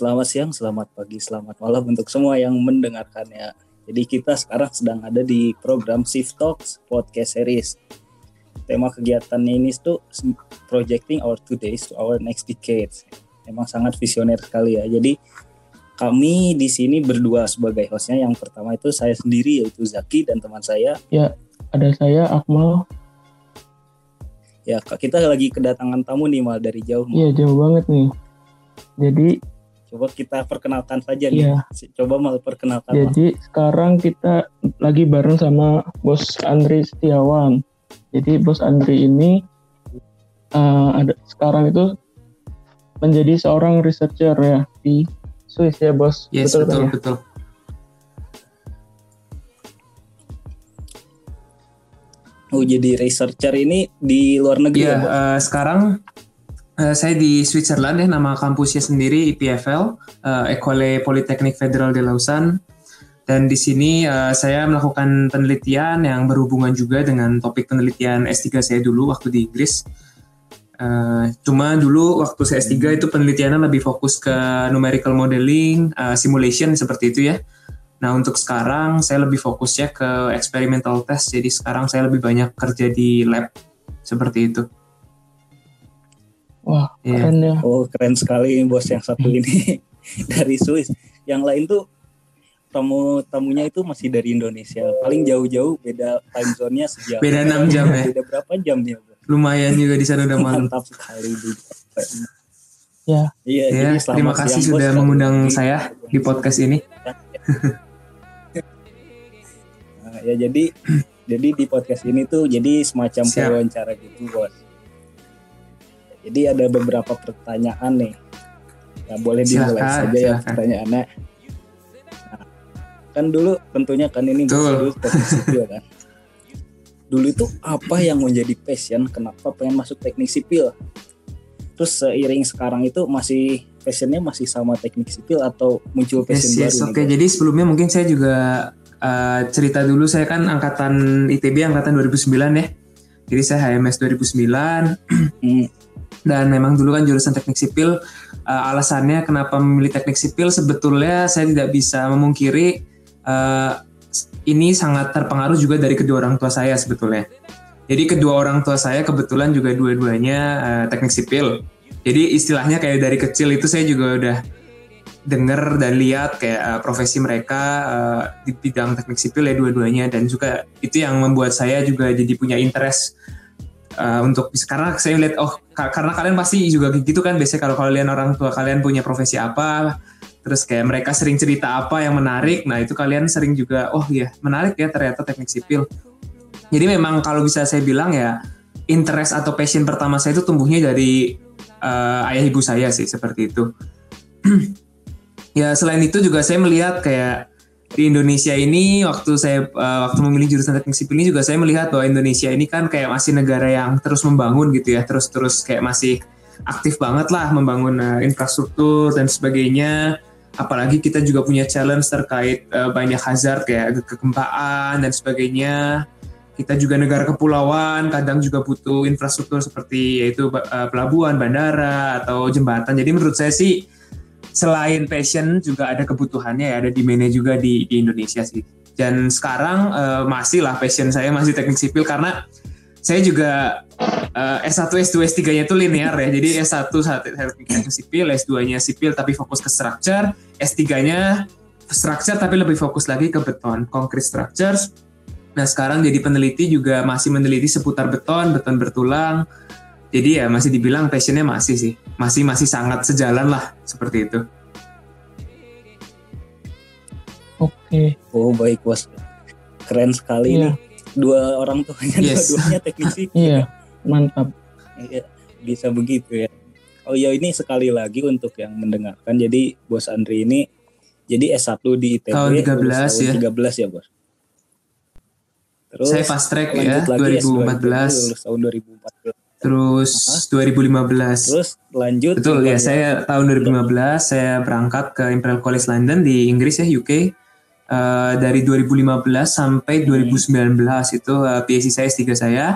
Selamat siang, selamat pagi, selamat malam untuk semua yang mendengarkannya. Jadi kita sekarang sedang ada di program Shift Talks Podcast Series. Tema kegiatannya ini tuh projecting our two days to our next decade. Emang sangat visioner sekali ya. Jadi kami di sini berdua sebagai hostnya. Yang pertama itu saya sendiri yaitu Zaki dan teman saya. Ya, ada saya Akmal. Ya, kita lagi kedatangan tamu nih mal dari jauh. Iya, jauh banget nih. Jadi Coba kita perkenalkan saja nih. Iya. Coba mal perkenalkan. Jadi mal. sekarang kita lagi bareng sama Bos Andri Setiawan. Jadi Bos Andri ini uh, ada sekarang itu menjadi seorang researcher ya di Swiss ya Bos. Yes, betul betul. Ya? betul. Oh jadi researcher ini di luar negeri ya? ya uh, sekarang Uh, saya di Switzerland ya, nama kampusnya sendiri IPFL, uh, eh, École Polytechnique Fédérale de Lausanne. Dan di sini uh, saya melakukan penelitian yang berhubungan juga dengan topik penelitian S3 saya dulu waktu di Inggris. Uh, cuma dulu waktu saya S3 itu penelitiannya lebih fokus ke numerical modeling, uh, simulation seperti itu ya. Nah untuk sekarang saya lebih fokusnya ke experimental test, jadi sekarang saya lebih banyak kerja di lab seperti itu. Wah, yeah. keren ya. Oh, keren sekali bos yang satu hmm. ini dari Swiss. Yang lain tuh tamu tamunya itu masih dari Indonesia. Paling jauh-jauh beda time zone-nya sejam. Beda 6 jam ya. Beda berapa jam ya, Bos? Lumayan juga di sana udah malam. Mantap sekali. Ya. Iya, ya, terima kasih siang, sudah bos, mengundang di, saya di podcast ini. nah, ya jadi jadi di podcast ini tuh jadi semacam wawancara gitu, Bos jadi ada beberapa pertanyaan nih. Nah, boleh dimulai silakan, saja ya pertanyaannya. Nah, kan dulu tentunya kan ini dulu teknik sipil kan. Dulu itu apa yang menjadi passion? Kenapa pengen masuk teknik sipil? Terus seiring sekarang itu masih passionnya masih sama teknik sipil atau muncul passion yes, yes, baru? Oke, okay. jadi sebelumnya mungkin saya juga uh, cerita dulu saya kan angkatan ITB angkatan 2009 ya. Jadi saya HMS 2009. Dan memang dulu kan jurusan teknik sipil uh, alasannya kenapa memilih teknik sipil sebetulnya saya tidak bisa memungkiri uh, ini sangat terpengaruh juga dari kedua orang tua saya sebetulnya. Jadi kedua orang tua saya kebetulan juga dua-duanya uh, teknik sipil. Jadi istilahnya kayak dari kecil itu saya juga udah dengar dan lihat kayak uh, profesi mereka uh, di bidang teknik sipil ya dua-duanya. Dan juga itu yang membuat saya juga jadi punya interest uh, untuk karena saya lihat oh karena kalian pasti juga gitu kan biasanya kalau kalian orang tua kalian punya profesi apa terus kayak mereka sering cerita apa yang menarik nah itu kalian sering juga oh iya menarik ya ternyata teknik sipil. Jadi memang kalau bisa saya bilang ya interest atau passion pertama saya itu tumbuhnya dari uh, ayah ibu saya sih seperti itu. Ya selain itu juga saya melihat kayak di Indonesia ini waktu saya uh, waktu memilih jurusan teknik sipil ini juga saya melihat bahwa Indonesia ini kan kayak masih negara yang terus membangun gitu ya terus terus kayak masih aktif banget lah membangun uh, infrastruktur dan sebagainya. Apalagi kita juga punya challenge terkait uh, banyak hazard kayak kegempaan dan sebagainya. Kita juga negara kepulauan kadang juga butuh infrastruktur seperti yaitu uh, pelabuhan bandara atau jembatan. Jadi menurut saya sih selain passion juga ada kebutuhannya ya ada demandnya juga di, di Indonesia sih dan sekarang uh, masih lah passion saya masih teknik sipil karena saya juga uh, S1, S2, S3-nya itu linear ya. Jadi S1 teknik sipil, S2-nya sipil tapi fokus ke structure, S3-nya structure tapi lebih fokus lagi ke beton, concrete structures. Nah, sekarang jadi peneliti juga masih meneliti seputar beton, beton bertulang, jadi ya masih dibilang passionnya masih sih. Masih masih sangat sejalan lah seperti itu. Oke. Oh baik bos. Keren sekali nih. Dua orang tuanya yes. dua-duanya teknisi. Iya mantap. Iya bisa begitu ya. Oh ya ini sekali lagi untuk yang mendengarkan. Jadi bos Andri ini jadi S1 di ITB tahun 13 tahun ya. 13 ya bos? Terus saya fast track ya 2014 tahun 2014 Terus Aha. 2015. Terus lanjut. Betul ya, lanjut. saya tahun 2015 Betul. saya berangkat ke Imperial College London di Inggris ya UK. Uh, eh, dari 2015 sampai hmm. 2019 itu eh, uh, PhD saya S3 saya.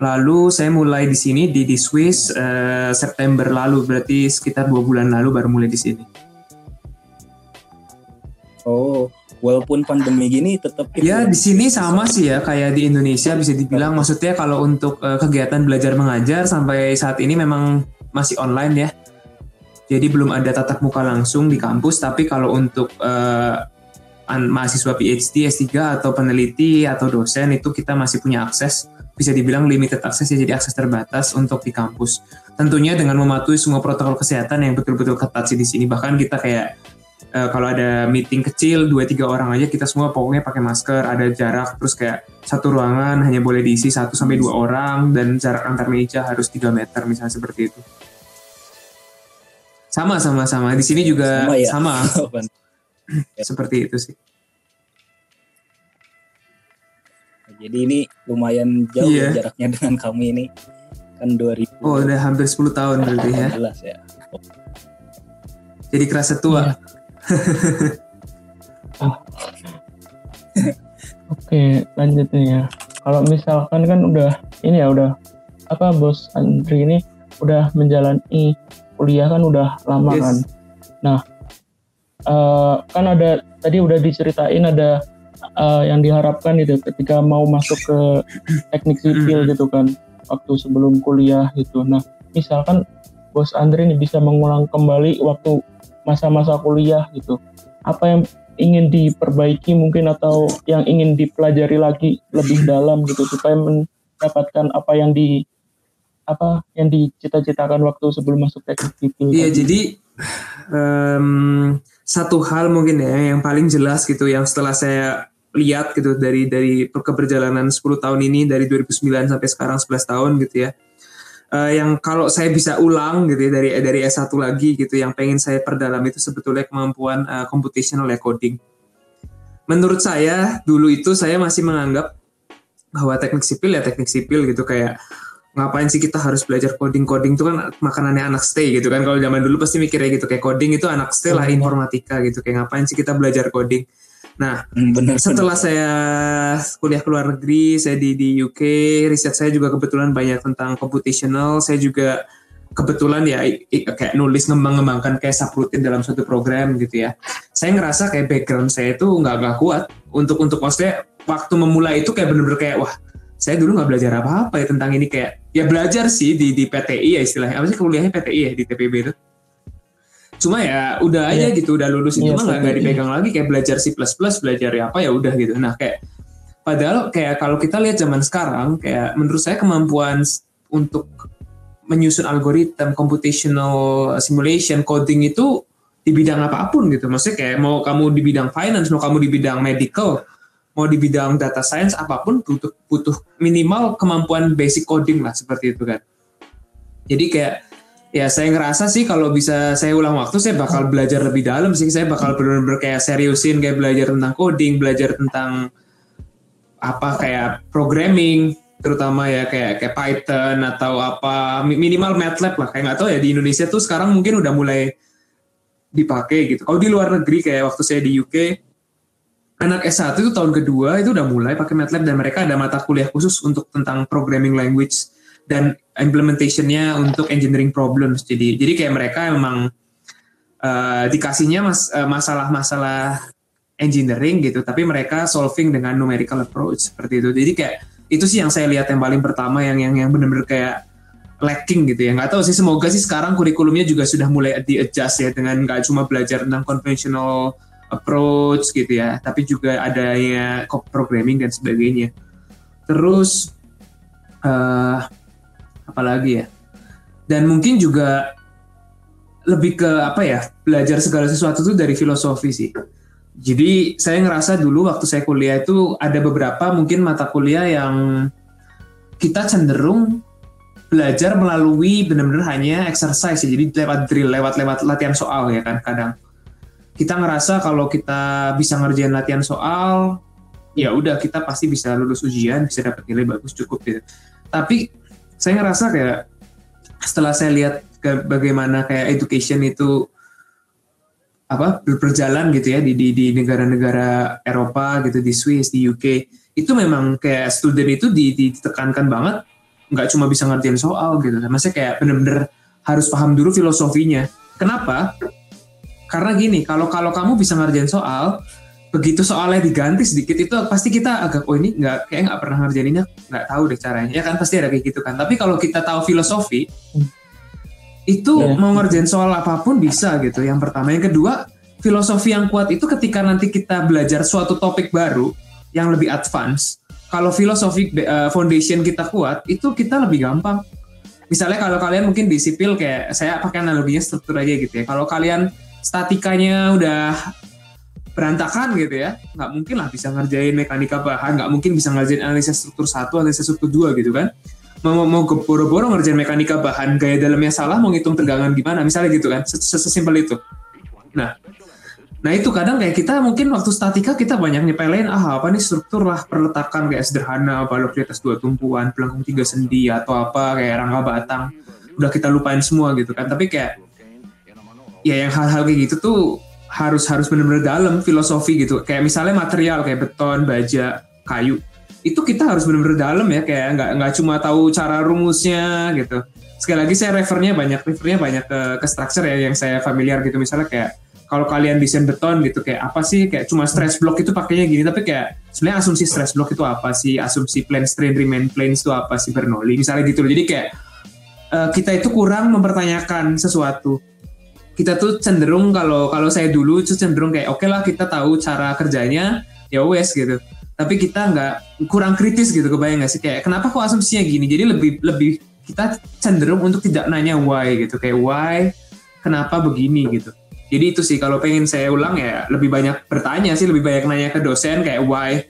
Lalu saya mulai di sini di di Swiss uh, September lalu berarti sekitar dua bulan lalu baru mulai di sini. Oh, walaupun pandemi gini tetap ya di sini sama sih ya kayak di Indonesia bisa dibilang. Maksudnya kalau untuk uh, kegiatan belajar mengajar sampai saat ini memang masih online ya. Jadi belum ada tatap muka langsung di kampus. Tapi kalau untuk uh, mahasiswa PhD S3 atau peneliti atau dosen itu kita masih punya akses. Bisa dibilang limited akses ya jadi akses terbatas untuk di kampus. Tentunya dengan mematuhi semua protokol kesehatan yang betul-betul ketat sih di sini. Bahkan kita kayak uh, kalau ada meeting kecil dua tiga orang aja kita semua pokoknya pakai masker ada jarak terus kayak satu ruangan hanya boleh diisi satu sampai dua orang dan jarak antar meja harus tiga meter misalnya seperti itu. Sama sama sama. Di sini juga sama, ya? sama. seperti itu sih. Jadi ini lumayan jauh yeah. jaraknya dengan kami ini. Kan 2000 oh udah hampir 10 tahun berarti ya. ya. Jadi kerasa tua. Yeah. Oke, lanjut nih ya. Kalau misalkan kan udah ini ya udah apa bos Andri ini udah menjalani kuliah kan udah lama yes. kan. Nah, uh, kan ada tadi udah diceritain ada uh, yang diharapkan itu ketika mau masuk ke teknik sipil gitu kan waktu sebelum kuliah gitu. Nah, misalkan bos Andri ini bisa mengulang kembali waktu masa-masa kuliah gitu apa yang ingin diperbaiki mungkin atau yang ingin dipelajari lagi lebih dalam gitu supaya mendapatkan apa yang di apa yang dicita-citakan waktu sebelum masuk teknik sipil. Iya, jadi um, satu hal mungkin ya yang paling jelas gitu yang setelah saya lihat gitu dari dari keberjalanan 10 tahun ini dari 2009 sampai sekarang 11 tahun gitu ya uh, yang kalau saya bisa ulang gitu ya dari dari S1 lagi gitu yang pengen saya perdalam itu sebetulnya kemampuan uh, computational coding. Menurut saya dulu itu saya masih menganggap bahwa teknik sipil ya teknik sipil gitu kayak ngapain sih kita harus belajar coding coding itu kan makanannya anak stay gitu kan. Kalau zaman dulu pasti mikirnya gitu kayak coding itu anak stay lah informatika gitu. Kayak ngapain sih kita belajar coding Nah, hmm, bener, setelah bener. saya kuliah ke luar negeri, saya di di UK, riset saya juga kebetulan banyak tentang computational. Saya juga kebetulan ya kayak nulis ngembang-ngembangkan kayak subroutine dalam suatu program gitu ya. Saya ngerasa kayak background saya itu nggak nggak kuat untuk untuk maksudnya waktu memulai itu kayak bener-bener kayak wah saya dulu nggak belajar apa-apa ya tentang ini kayak ya belajar sih di di PTI ya istilahnya apa sih kuliahnya PTI ya di TPB itu cuma ya udah aja yeah. gitu udah lulus itu yeah, mah nggak dipegang lagi kayak belajar C++ belajar ya apa ya udah gitu. Nah kayak padahal kayak kalau kita lihat zaman sekarang kayak menurut saya kemampuan untuk menyusun algoritma computational simulation coding itu di bidang apa pun gitu. Maksudnya kayak mau kamu di bidang finance mau kamu di bidang medical mau di bidang data science apa pun butuh butuh minimal kemampuan basic coding lah seperti itu kan. Jadi kayak ya saya ngerasa sih kalau bisa saya ulang waktu saya bakal belajar lebih dalam sih. Saya bakal benar-benar kayak seriusin kayak belajar tentang coding belajar tentang apa kayak programming terutama ya kayak kayak Python atau apa minimal MATLAB lah. Kayak nggak tahu ya di Indonesia tuh sekarang mungkin udah mulai dipakai gitu. Kalau di luar negeri kayak waktu saya di UK anak S1 itu tahun kedua itu udah mulai pakai MATLAB dan mereka ada mata kuliah khusus untuk tentang programming language dan implementationnya untuk engineering problems. Jadi jadi kayak mereka memang uh, dikasihnya mas, uh, masalah-masalah engineering gitu, tapi mereka solving dengan numerical approach seperti itu. Jadi kayak itu sih yang saya lihat yang paling pertama yang yang yang benar-benar kayak lacking gitu ya. Nggak tahu sih semoga sih sekarang kurikulumnya juga sudah mulai di adjust ya dengan nggak cuma belajar tentang conventional approach gitu ya, tapi juga adanya programming dan sebagainya. Terus uh, apalagi ya. Dan mungkin juga lebih ke apa ya belajar segala sesuatu itu dari filosofi sih. Jadi saya ngerasa dulu waktu saya kuliah itu ada beberapa mungkin mata kuliah yang kita cenderung belajar melalui benar-benar hanya exercise jadi lewat drill lewat lewat latihan soal ya kan kadang. Kita ngerasa kalau kita bisa ngerjain latihan soal ya udah kita pasti bisa lulus ujian bisa dapat nilai bagus cukup gitu. Tapi saya ngerasa kayak setelah saya lihat ke bagaimana kayak education itu apa berjalan gitu ya di di negara-negara Eropa gitu di Swiss di UK itu memang kayak student itu ditekankan banget. Nggak cuma bisa ngertiin soal gitu. Maksudnya kayak bener-bener harus paham dulu filosofinya. Kenapa? Karena gini kalau kalau kamu bisa ngerjain soal begitu soalnya diganti sedikit itu pasti kita agak oh ini nggak kayak nggak pernah ngerjainnya nggak tahu deh caranya. Ya kan pasti ada kayak gitu kan. Tapi kalau kita tahu filosofi itu yeah. mau ngerjain soal apa pun bisa gitu yang pertama. Yang kedua filosofi yang kuat itu ketika nanti kita belajar suatu topik baru yang lebih advance kalau filosofi uh, foundation kita kuat itu kita lebih gampang. Misalnya kalau kalian mungkin di sipil kayak saya pakai analoginya struktur aja gitu ya. Kalau kalian statikanya udah berantakan gitu ya. Nggak mungkin lah bisa ngerjain mekanika bahan nggak mungkin bisa ngerjain analisis struktur satu analisis struktur dua gitu kan. Mau mau boro-boro ngerjain mekanika bahan gaya dalamnya salah mau ngitung tegangan gimana misalnya gitu kan. Sesimpel itu. Nah nah itu kadang kayak kita mungkin waktu statika kita banyak nyepelin ah apa nih struktur lah perletakan kayak sederhana balok di atas dua tumpuan pelengkung tiga sendi atau apa kayak rangka batang. Udah kita lupain semua gitu kan. Tapi kayak ya yang hal-hal kayak gitu tuh harus harus benar-benar dalam filosofi gitu. Kayak misalnya material kayak beton, baja, kayu. Itu kita harus benar-benar dalam ya kayak nggak nggak cuma tahu cara rumusnya gitu. Sekali lagi saya refernya banyak refernya banyak ke, ke structure ya yang saya familiar gitu misalnya kayak kalau kalian desain beton gitu kayak apa sih kayak cuma stress block itu pakainya gini tapi kayak sebenarnya asumsi stress block itu apa sih asumsi plane strain remain planes itu apa sih Bernoulli misalnya gitu jadi kayak uh, kita itu kurang mempertanyakan sesuatu kita tuh cenderung kalau kalau saya dulu tuh cenderung kayak oke okay lah kita tahu cara kerjanya ya wes gitu. Tapi kita nggak kurang kritis gitu kebayang nggak sih? Kayak kenapa kok asumsinya gini? Jadi lebih lebih kita cenderung untuk tidak nanya why gitu. Kayak why? Kenapa begini? gitu. Jadi itu sih kalau pengen saya ulang ya lebih banyak bertanya sih lebih banyak nanya ke dosen kayak why?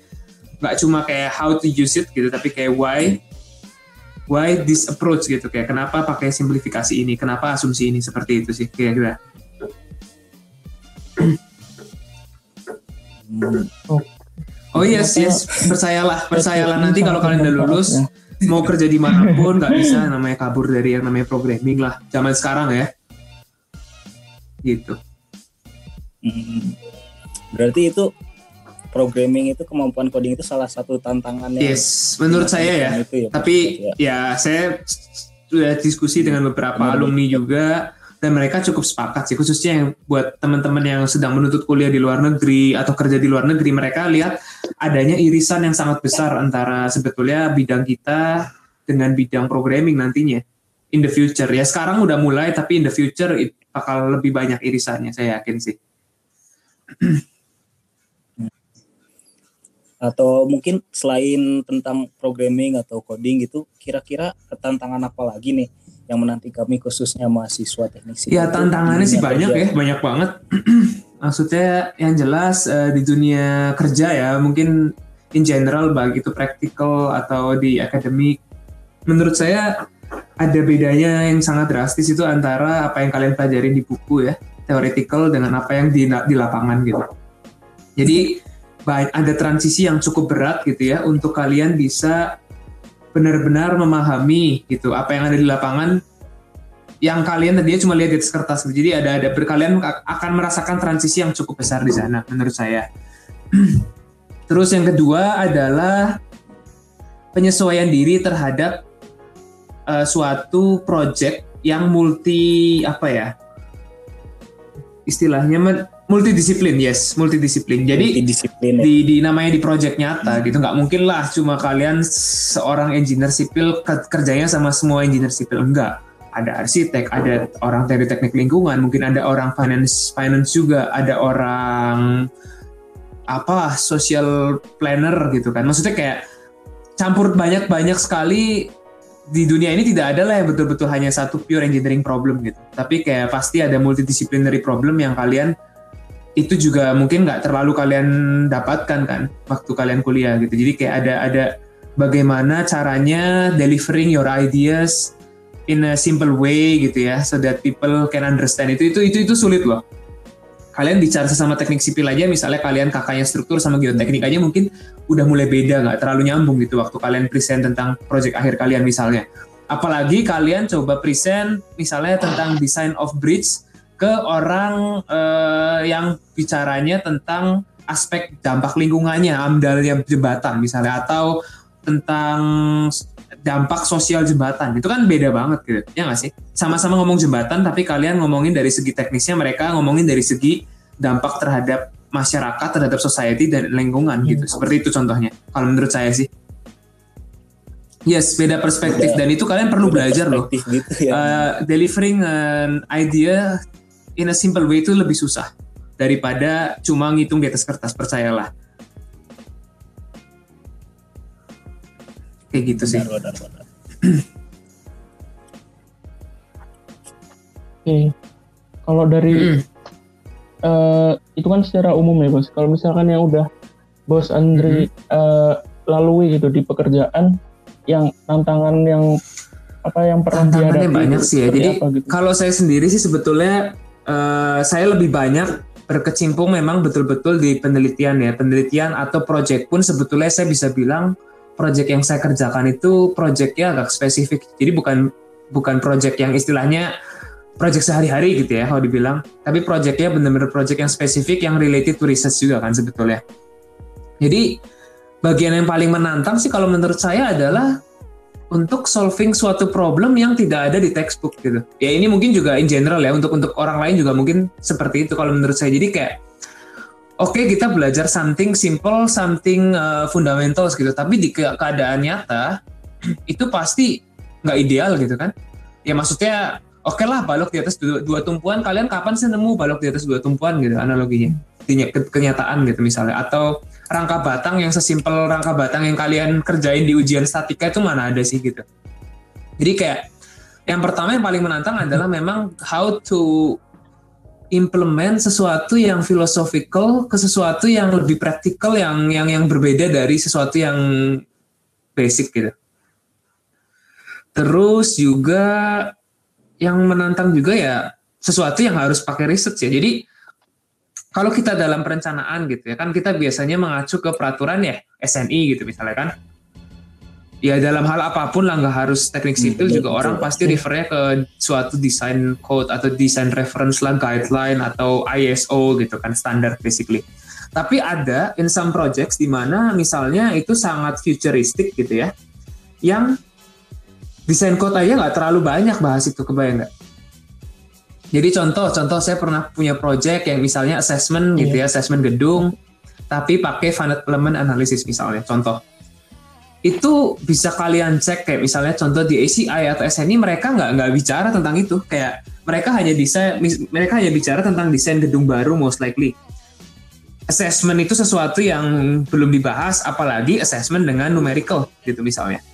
Nggak cuma kayak how to use it? gitu tapi kayak why why this approach gitu kayak kenapa pakai simplifikasi ini kenapa asumsi ini seperti itu sih kira-kira? Oh yes yes. Percayalah percayalah. Nanti kalau kalian udah lulus mau kerja di mana pun nggak bisa namanya kabur dari yang namanya programming lah zaman sekarang ya. Gitu. Hmm. berarti itu programming itu kemampuan coding itu salah satu tantangannya. Yes, menurut saya ya. Itu ya Tapi ya. ya saya sudah diskusi dengan beberapa Benar, alumni juga dan mereka cukup sepakat sih khususnya yang buat teman-teman yang sedang menuntut kuliah di luar negeri atau kerja di luar negeri mereka lihat adanya irisan yang sangat besar antara sebetulnya bidang kita dengan bidang programming nantinya in the future ya sekarang udah mulai tapi in the future bakal lebih banyak irisannya saya yakin sih atau mungkin selain tentang programming atau coding gitu kira-kira tantangan apa lagi nih yang menanti kami khususnya mahasiswa teknik sipil ya tantangannya sih banyak kerja. ya banyak banget. Maksudnya yang jelas uh, di dunia kerja ya mungkin in general baik itu praktikal atau di akademik menurut saya ada bedanya yang sangat drastis itu antara apa yang kalian pelajari di buku ya theoretical dengan apa yang di, di lapangan gitu. Jadi ada transisi yang cukup berat gitu ya untuk kalian bisa benar-benar memahami gitu apa yang ada di lapangan yang kalian tadinya cuma lihat di atas kertas gitu. jadi ada ada berkalian akan merasakan transisi yang cukup besar di sana menurut saya terus yang kedua adalah penyesuaian diri terhadap uh, suatu project yang multi apa ya istilahnya multidisiplin yes multidisiplin. Jadi multidisiplin, ya. di, di namanya di project nyata hmm. gitu. Nggak mungkin lah cuma kalian seorang engineer sipil kerjanya sama semua engineer sipil. Enggak ada arsitek ada orang dari teknik lingkungan mungkin ada orang finance finance juga ada orang apa social planner gitu kan. Maksudnya kayak campur banyak banyak sekali di dunia ini tidak ada lah yang betul-betul hanya satu pure engineering problem gitu. Tapi kayak pasti ada multidisciplinary problem yang kalian itu juga mungkin nggak terlalu kalian dapatkan kan waktu kalian kuliah gitu. Jadi kayak ada ada bagaimana caranya delivering your ideas in a simple way gitu ya, so that people can understand itu itu itu itu sulit loh. Kalian bicara sesama teknik sipil aja, misalnya kalian kakaknya struktur sama geoteknik aja mungkin udah mulai beda nggak terlalu nyambung gitu waktu kalian present tentang project akhir kalian misalnya. Apalagi kalian coba present misalnya tentang design of bridge ke orang uh, yang bicaranya tentang aspek dampak lingkungannya, amdalnya jembatan misalnya atau tentang dampak sosial jembatan. Itu kan beda banget gitu ya nggak sih? Sama-sama ngomong jembatan tapi kalian ngomongin dari segi teknisnya mereka ngomongin dari segi dampak terhadap masyarakat terhadap society dan lingkungan gitu. Seperti itu contohnya kalau menurut saya sih. Yes, beda perspektif. Beda, dan itu kalian perlu belajar loh. Gitu ya. uh, delivering an idea in a simple way itu lebih susah daripada cuma ngitung di atas kertas, percayalah. Kayak gitu benar, sih. Benar, benar. Oke, kalau dari mm. uh, itu kan secara umum ya bos. Kalau misalkan yang udah bos Andri mm. uh, lalui gitu di pekerjaan, yang tantangan yang apa yang pernah tantangannya banyak sih ya. Jadi gitu? kalau saya sendiri sih sebetulnya uh, saya lebih banyak berkecimpung memang betul-betul di penelitian ya. Penelitian atau project pun sebetulnya saya bisa bilang project yang saya kerjakan itu projectnya agak spesifik. Jadi bukan bukan project yang istilahnya project sehari-hari gitu ya kalau dibilang. Tapi projectnya benar-benar project yang spesifik yang related to research juga kan sebetulnya. Jadi bagian yang paling menantang sih kalau menurut saya adalah untuk solving suatu problem yang tidak ada di textbook gitu. Ya ini mungkin juga in general ya untuk untuk orang lain juga mungkin seperti itu kalau menurut saya. Jadi kayak oke okay, kita belajar something simple, something uh, fundamentals gitu, tapi di keadaan nyata itu pasti nggak ideal gitu kan. Ya maksudnya oke okay lah balok di atas dua, dua tumpuan, kalian kapan sih nemu balok di atas dua tumpuan gitu analoginya. Kenyataan gitu misalnya atau rangka batang yang sesimpel rangka batang yang kalian kerjain di ujian statika itu mana ada sih gitu. Jadi kayak yang pertama yang paling menantang adalah memang how to implement sesuatu yang philosophical ke sesuatu yang lebih praktikal yang yang yang berbeda dari sesuatu yang basic gitu. Terus juga yang menantang juga ya sesuatu yang harus pakai riset ya. Jadi kalau kita dalam perencanaan gitu ya kan kita biasanya mengacu ke peraturan ya SNI gitu misalnya kan. Ya dalam hal apa pun lah nggak harus teknik hmm, sipil hmm, juga betul, orang betul. pasti refernya ke suatu desain code atau desain reference lah guideline atau ISO gitu kan standar basically. Tapi ada in some projects di mana misalnya itu sangat futuristik gitu ya yang desain code aja nggak terlalu banyak bahas itu kebayang nggak jadi contoh, contoh saya pernah punya project yang misalnya assessment yeah. gitu ya, assessment gedung, tapi pakai finite element analysis misalnya, contoh. Itu bisa kalian cek kayak misalnya contoh di ACI atau SNI mereka nggak nggak bicara tentang itu, kayak mereka hanya desain, mereka hanya bicara tentang desain gedung baru most likely. Assessment itu sesuatu yang belum dibahas, apalagi assessment dengan numerical gitu misalnya.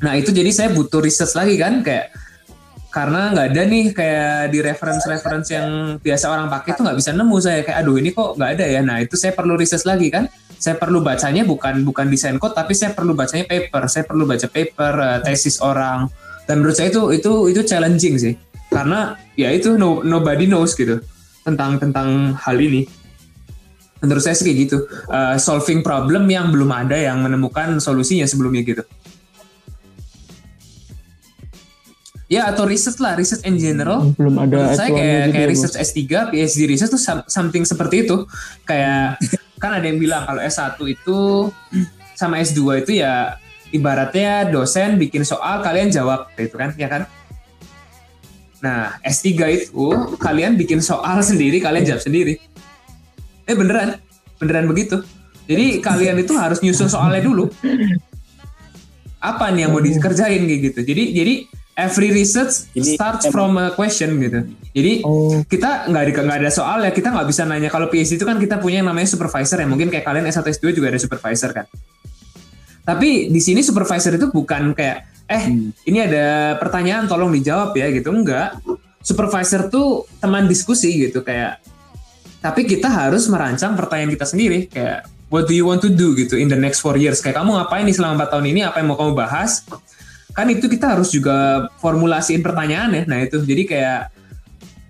Nah itu jadi saya butuh research lagi kan, kayak karena nggak ada nih kayak di reference-reference yang biasa orang pakai tuh nggak bisa nemu saya. Kayak aduh ini kok nggak ada ya? Nah itu saya perlu riset lagi kan. Saya perlu bacanya bukan bukan desain code tapi saya perlu bacanya paper. Saya perlu baca paper uh, tesis orang. Dan menurut saya itu itu itu challenging sih. Karena ya itu no, nobody knows gitu tentang tentang hal ini. Menurut saya sih kayak gitu. Uh, solving problem yang belum ada yang menemukan solusinya sebelumnya gitu ya atau riset lah riset in general. Hmm, belum ada Menurut saya kayak kayak ya, riset S3 PhD riset tuh something seperti itu. Kayak kan ada yang bilang kalau S1 itu sama S2 itu ya ibaratnya dosen bikin soal kalian jawab gitu kan ya kan? Nah S3 itu kalian bikin soal sendiri kalian jawab sendiri. Eh beneran? Beneran begitu? Jadi kalian itu harus nyusun soalnya dulu. Apa nih yang mau dikerjain kayak gitu? Jadi jadi every research Jadi, starts emang. from a question gitu. Jadi oh. kita nggak nggak ada soal ya kita nggak bisa nanya kalau PhD itu kan kita punya yang namanya supervisor ya mungkin kayak kalian S1 S2 juga ada supervisor kan. Tapi di sini supervisor itu bukan kayak eh hmm. ini ada pertanyaan tolong dijawab ya gitu enggak. Supervisor tuh teman diskusi gitu kayak tapi kita harus merancang pertanyaan kita sendiri kayak what do you want to do gitu in the next four years kayak kamu ngapain nih selama 4 tahun ini apa yang mau kamu bahas kan itu kita harus juga formulasiin pertanyaan ya. Nah itu jadi kayak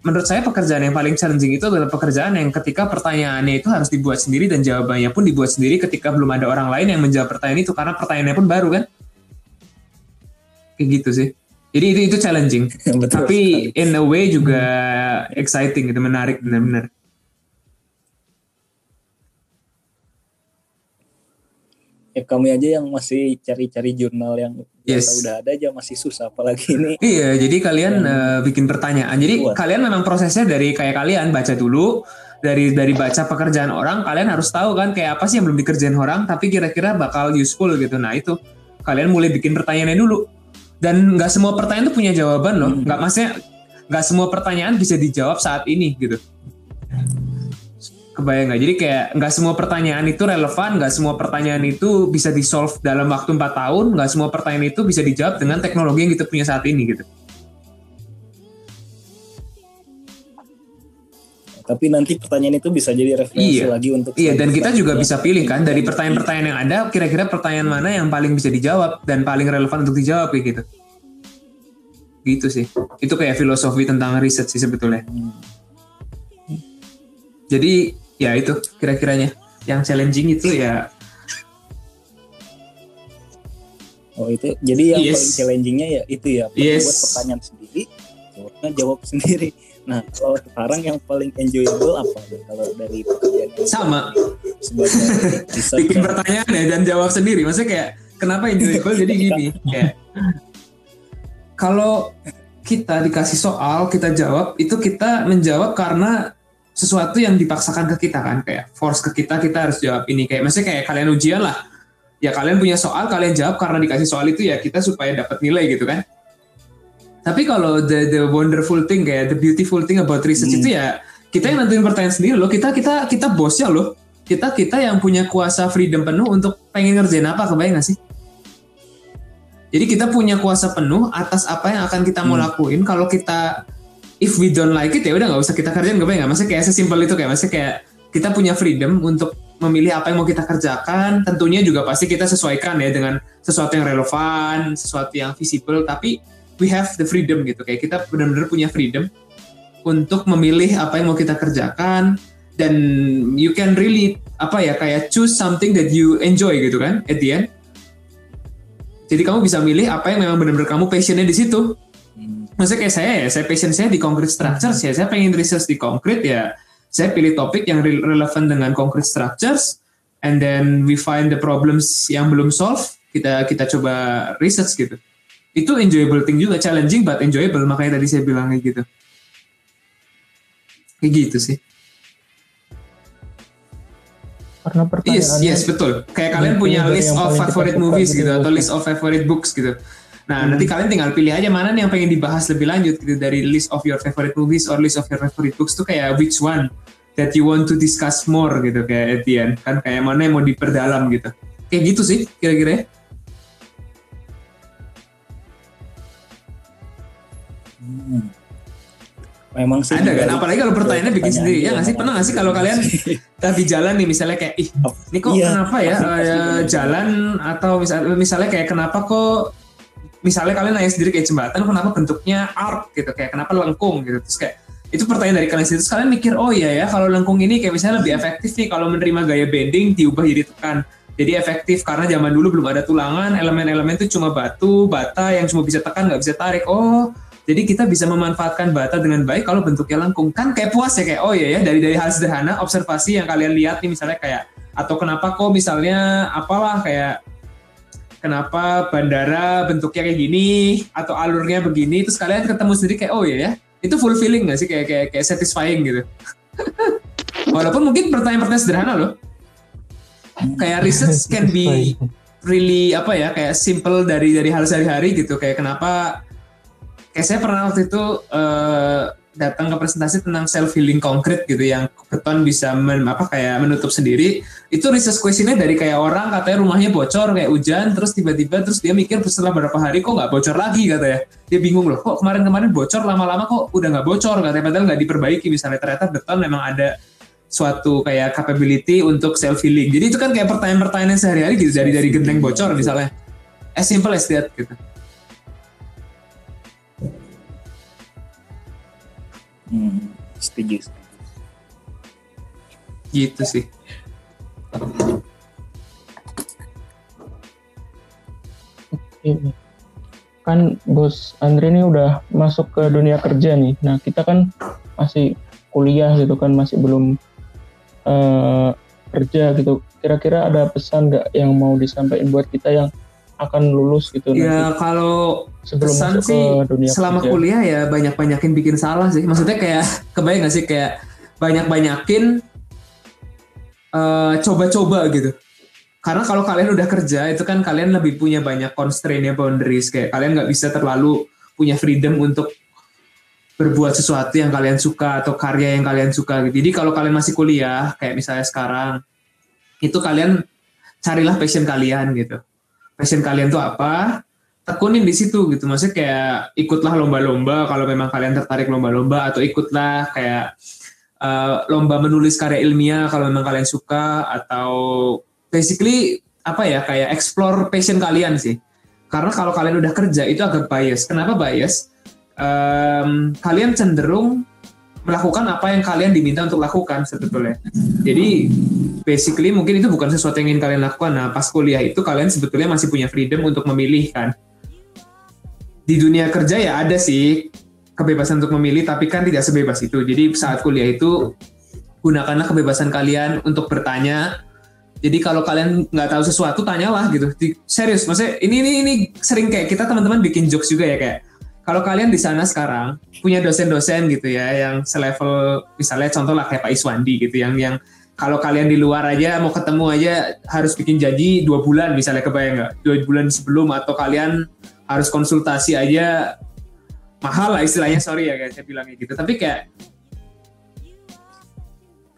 menurut saya pekerjaan yang paling challenging itu adalah pekerjaan yang ketika pertanyaannya itu harus dibuat sendiri dan jawabannya pun dibuat sendiri ketika belum ada orang lain yang menjawab pertanyaan itu karena pertanyaannya pun baru kan. Kayak gitu sih. Jadi itu itu challenging. Betul. Tapi in a way juga exciting gitu, menarik benar-benar. Ya kami aja yang masih cari-cari jurnal yang yes. udah ada aja masih susah apalagi ini. Iya jadi kalian uh, bikin pertanyaan. Jadi buat. kalian memang prosesnya dari kayak kalian baca dulu. Dari dari baca pekerjaan orang kalian harus tahu kan kayak apa sih yang belum dikerjain orang tapi kira-kira bakal useful gitu. Nah itu kalian mulai bikin pertanyaannya dulu. Dan nggak semua pertanyaan tuh punya jawaban loh. Hmm. nggak maksudnya nggak semua pertanyaan bisa dijawab saat ini gitu kebayang nggak? Jadi kayak nggak semua pertanyaan itu relevan nggak semua pertanyaan itu bisa di solve dalam waktu 4 tahun nggak semua pertanyaan itu bisa dijawab dengan teknologi yang kita punya saat ini gitu. Tapi nanti pertanyaan itu bisa jadi referensi iya. lagi untuk iya dan kita juga bisa pilih kan dari pertanyaan-pertanyaan yang ada kira-kira pertanyaan mana yang paling bisa dijawab dan paling relevan untuk dijawab kayak gitu. Gitu sih. Itu kayak filosofi tentang riset sih sebetulnya. Jadi ya itu kira-kiranya. Yang challenging itu ya. Oh itu. Jadi yang yes. paling challengingnya ya itu ya. Yes. buat pertanyaan sendiri. Jawabnya jawab sendiri. Nah, kalau sekarang yang paling enjoyable apa? Kalau dari pekerjaan sama. sebagai bikin pertanyaan ya dan jawab sendiri. Maksudnya kayak kenapa enjoyable? Jadi gini kayak kalau kita dikasih soal kita jawab itu kita menjawab karena sesuatu yang dipaksakan ke kita kan kayak force ke kita kita harus jawab ini kayak maksudnya kayak kalian ujian lah ya kalian punya soal kalian jawab karena dikasih soal itu ya kita supaya dapat nilai gitu kan tapi kalau the the wonderful thing kayak the beautiful thing about research hmm. itu ya kita yang nentuin pertanyaan sendiri loh. Kita kita kita bosnya loh. Kita kita yang punya kuasa freedom penuh untuk pengen ngerjain apa kebayang gak sih? Jadi kita punya kuasa penuh atas apa yang akan kita mau hmm. lakuin. Kalau kita if we don't like it ya udah nggak usah kita kerjain gak? Maksudnya kayak sesimpel itu kayak maksudnya kayak kita punya freedom untuk memilih apa yang mau kita kerjakan. Tentunya juga pasti kita sesuaikan ya dengan sesuatu yang relevan, sesuatu yang visible. Tapi we have the freedom gitu kayak kita benar-benar punya freedom untuk memilih apa yang mau kita kerjakan dan you can really apa ya kayak choose something that you enjoy gitu kan at the end jadi kamu bisa milih apa yang memang benar-benar kamu passionnya di situ maksudnya kayak saya ya saya passion saya di concrete structures ya. Saya pengen research di concrete ya. Saya pilih topik yang relevan dengan concrete structures and then we find the problems yang belum solve kita kita coba research gitu. Itu enjoyable thing juga challenging but enjoyable makanya tadi saya bilang kayak gitu. Kayak gitu sih. Karena yes yes betul. Kayak kalian punya list of favorite movies gitu atau list of favorite books gitu nah hmm. nanti kalian tinggal pilih aja mana nih yang pengen dibahas lebih lanjut gitu dari list of your favorite movies or list of your favorite books tuh kayak which one that you want to discuss more gitu kayak Etienne kan kayak mana yang mau diperdalam gitu kayak gitu sih kira-kira ya Hmm. Memang sih. Ada kan, apalagi kalau pertanyaannya bikin sendiri ya nggak sih? Pernah nggak sih kalau kalian tadi jalan nih misalnya kayak ih, ini kok iya, kenapa ya uh, jalan atau misalnya misalnya kayak kenapa kok misalnya kalian nanya sendiri kayak jembatan kenapa bentuknya arc gitu? Kayak kenapa lengkung gitu? Terus kayak itu pertanyaan dari kalian sendiri. Terus kalian mikir oh iya ya kalau lengkung ini kayak misalnya lebih efektif nih kalau menerima gaya bending diubah jadi tekan. Jadi efektif karena zaman dulu belum ada tulangan elemen-elemen itu cuma batu bata yang cuma bisa tekan nggak bisa tarik. Oh jadi kita bisa memanfaatkan bata dengan baik kalau bentuknya lengkung. Kan kayak puas ya kayak oh iya ya dari dari hal sederhana observasi yang kalian lihat nih misalnya kayak atau kenapa kok misalnya apalah kayak kenapa bandara bentuknya kayak gini atau alurnya begini terus kalian ketemu sendiri kayak oh iya ya itu full feeling gak sih kayak kayak kayak satisfying gitu. Walaupun mungkin pertanyaan-pertanyaan sederhana loh. Kayak research can be really apa ya kayak simple dari dari hal sehari-hari gitu kayak kenapa kayak saya pernah waktu itu uh, datang ke presentasi tentang self healing konkret gitu yang beton bisa men, apa kayak menutup sendiri. Itu research questionnya dari kayak orang katanya rumahnya bocor kayak hujan terus tiba-tiba terus dia mikir setelah beberapa hari kok nggak bocor lagi? katanya. Dia bingung loh kok kemarin-kemarin bocor lama-lama kok udah nggak bocor? katanya padahal nggak diperbaiki misalnya. Ternyata beton memang ada suatu kayak capability untuk self healing. Jadi itu kan kayak pertanyaan-pertanyaan sehari-hari gitu dari dari genteng bocor misalnya. As simple as that gitu Hmm, setuju. Gitu sih. Oke. Kan bos Andre ini udah masuk ke dunia kerja nih. Nah kita kan masih kuliah gitu kan, masih belum uh, kerja gitu. Kira-kira ada pesan nggak yang mau disampaikan buat kita yang akan lulus gitu ya kalau sebelum pesan sih dunia selama kerja. kuliah ya banyak banyakin bikin salah sih maksudnya kayak kebayang gak sih kayak banyak-banyakin uh, coba-coba gitu. Karena kalau kalian udah kerja itu kan kalian lebih punya banyak constraint ya boundaries kayak kalian nggak bisa terlalu punya freedom untuk berbuat sesuatu yang kalian suka atau karya yang kalian suka gitu. Jadi kalau kalian masih kuliah kayak misalnya sekarang itu kalian carilah passion kalian gitu. Passion kalian tuh apa? Tekunin di situ gitu. Maksudnya kayak ikutlah lomba-lomba kalau memang kalian tertarik lomba-lomba atau ikutlah kayak uh, lomba menulis karya ilmiah kalau memang kalian suka atau basically apa ya kayak explore passion kalian sih. Karena kalau kalian udah kerja itu agak bias. Kenapa bias? um, kalian cenderung melakukan apa yang kalian diminta untuk lakukan sebetulnya. Jadi basically mungkin itu bukan sesuatu yang ingin kalian lakukan. Nah pas kuliah itu kalian sebetulnya masih punya freedom untuk memilih kan. Di dunia kerja ya ada sih kebebasan untuk memilih, tapi kan tidak sebebas itu. Jadi saat kuliah itu gunakanlah kebebasan kalian untuk bertanya. Jadi kalau kalian nggak tahu sesuatu tanyalah gitu. Serius, maksudnya ini ini ini sering kayak kita teman-teman bikin jokes juga ya kayak kalau kalian di sana sekarang punya dosen-dosen gitu ya yang selevel misalnya contoh lah kayak Pak Iswandi gitu yang yang kalau kalian di luar aja mau ketemu aja harus bikin janji dua bulan misalnya kebayang nggak? Dua bulan sebelum atau kalian harus konsultasi aja mahal lah istilahnya sorry ya guys saya bilangnya gitu. Tapi kayak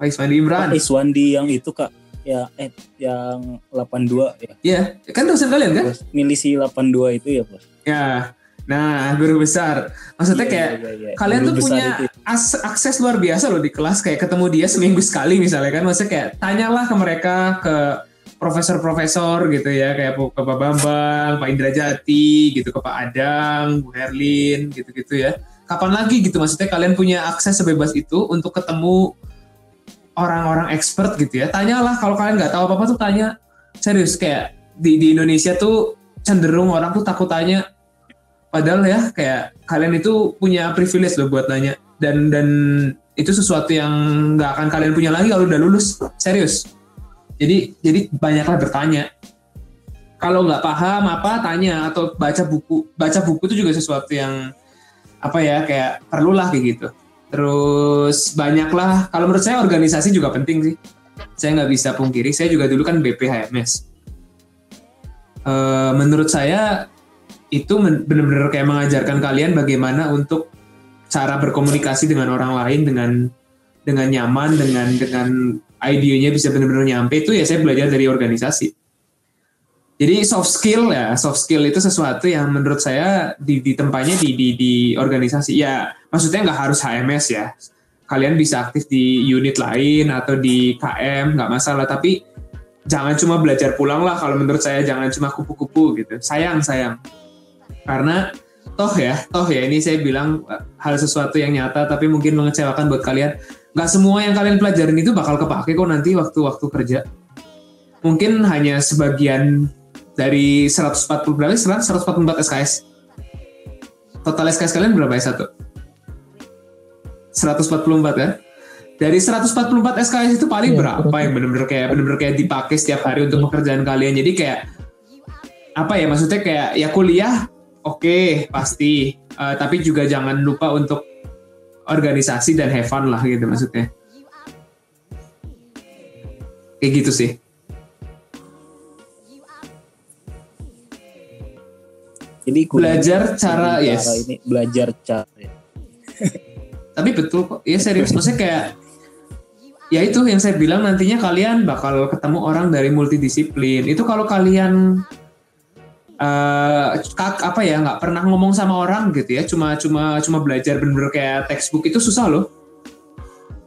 Pak Iswandi Imran. Pak Iswandi yang itu kak. Ya eh yang 82 ya. Iya kan dosen kalian kan? Milisi 82 itu ya bos. Ya Nah, guru besar. Maksudnya iya, kayak iya, iya, iya. kalian guru tuh punya akses luar biasa loh di kelas kayak ketemu dia seminggu sekali misalnya kan. Maksudnya kayak tanyalah ke mereka ke profesor-profesor gitu ya kayak ke Pak Bambang, Pak Indra Jati gitu ke Pak Adang, Bu Herlin gitu-gitu ya. Kapan lagi gitu maksudnya kalian punya akses sebebas itu untuk ketemu orang-orang expert gitu ya. Tanyalah kalau kalian nggak tahu apa-apa tuh tanya. Serius kayak di di Indonesia tuh cenderung orang tuh takut tanya Padahal ya kayak kalian itu punya privilege loh buat nanya dan dan itu sesuatu yang nggak akan kalian punya lagi kalau udah lulus serius. Jadi jadi banyaklah bertanya. Kalau nggak paham apa tanya atau baca buku baca buku itu juga sesuatu yang apa ya kayak perlulah kayak gitu. Terus banyaklah kalau menurut saya organisasi juga penting sih. Saya nggak bisa pungkiri. Saya juga dulu kan BPHMS. Uh, eh, menurut saya itu benar-benar kayak mengajarkan kalian bagaimana untuk cara berkomunikasi dengan orang lain dengan dengan nyaman dengan dengan idenya bisa benar-benar nyampe itu ya saya belajar dari organisasi. Jadi soft skill ya, soft skill itu sesuatu yang menurut saya di, di tempatnya di, di, di organisasi. Ya, maksudnya nggak harus HMS ya. Kalian bisa aktif di unit lain atau di KM, nggak masalah. Tapi jangan cuma belajar pulang lah kalau menurut saya. Jangan cuma kupu-kupu gitu. Sayang, sayang karena toh ya toh ya ini saya bilang eh, hal sesuatu yang nyata tapi mungkin mengecewakan buat kalian. Nggak semua yang kalian pelajarin itu bakal kepake kok nanti waktu-waktu kerja. Mungkin hanya sebagian dari 140 berapa 144 SKS total SKS kalian berapa ya satu? 144 kan dari 144 SKS itu paling ya, berapa yang benar-benar kayak benar-benar kayak dipakai setiap hari untuk pekerjaan kalian? Jadi kayak apa ya maksudnya kayak ya kuliah Oke, pasti. Uh, tapi juga jangan lupa untuk organisasi dan have fun lah gitu maksudnya. Kayak gitu sih. Jadi belajar cara cara yes. ini belajar cara. Ya. tapi betul kok. Ya serius maksudnya kayak ya itu yang saya bilang nantinya kalian bakal ketemu orang dari multidisiplin. Itu kalau kalian uh, apa ya nggak pernah ngomong sama orang gitu ya. Cuma cuma cuma belajar bener-bener kayak textbook itu susah loh.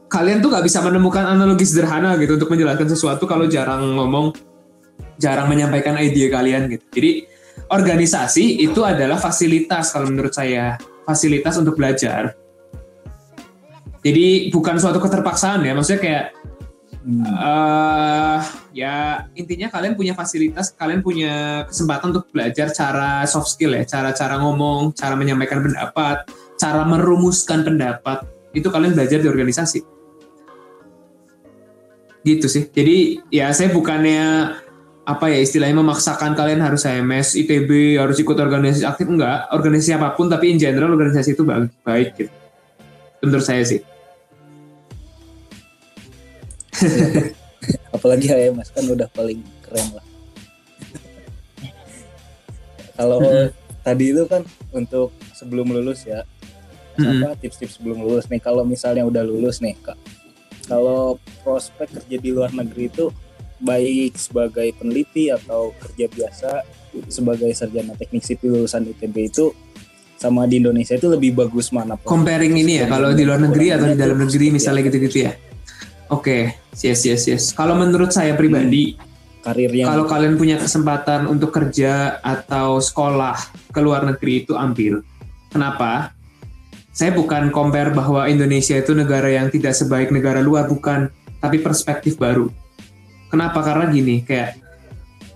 Kalian tuh nggak bisa menemukan analogi sederhana gitu untuk menjelaskan sesuatu kalau jarang ngomong jarang menyampaikan ide kalian gitu. Jadi organisasi itu adalah fasilitas kalau menurut saya. Fasilitas untuk belajar. Jadi bukan suatu keterpaksaan ya. Maksudnya kayak Uh, ya intinya kalian punya fasilitas, kalian punya kesempatan untuk belajar cara soft skill ya, cara-cara ngomong, cara menyampaikan pendapat, cara merumuskan pendapat. Itu kalian belajar di organisasi. Gitu sih. Jadi ya saya bukannya apa ya istilahnya memaksakan kalian harus HMS, ITB, harus ikut organisasi aktif enggak, organisasi apa pun tapi in general organisasi itu baik, baik gitu. Menurut saya sih. apalagi HMS kan udah paling keren lah kalau mm-hmm. tadi itu kan untuk sebelum lulus ya mm-hmm. apa tips-tips sebelum lulus nih kalau misalnya udah lulus nih kak kalau prospek kerja di luar negeri itu baik sebagai peneliti atau kerja biasa sebagai sarjana teknik sipil lulusan ITB itu sama di Indonesia itu lebih bagus mana? Comparing ini ya, kalau di luar negeri atau di dalam negeri misalnya gitu-gitu ya. Oke, okay. yes yes yes. Kalau menurut saya pribadi, karirnya. Kalau kalian punya kesempatan untuk kerja atau sekolah ke luar negeri itu ambil. Kenapa? Saya bukan compare bahwa Indonesia itu negara yang tidak sebaik negara luar, bukan. Tapi perspektif baru. Kenapa? Karena gini, kayak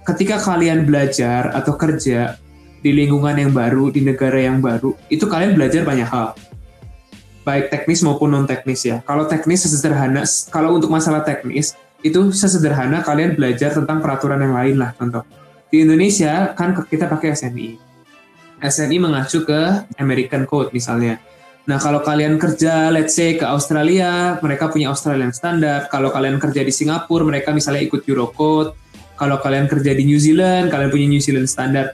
ketika kalian belajar atau kerja di lingkungan yang baru, di negara yang baru, itu kalian belajar banyak hal. Baik teknis maupun non teknis ya. Kalau teknis sesederhana, kalau untuk masalah teknis, itu sesederhana kalian belajar tentang peraturan yang lain lah contoh. Di Indonesia kan kita pakai SNI. SNI mengacu ke American Code misalnya. Nah kalau kalian kerja let's say ke Australia, mereka punya Australian Standard. Kalau kalian kerja di Singapura, mereka misalnya ikut Eurocode. Kalau kalian kerja di New Zealand, kalian punya New Zealand Standard.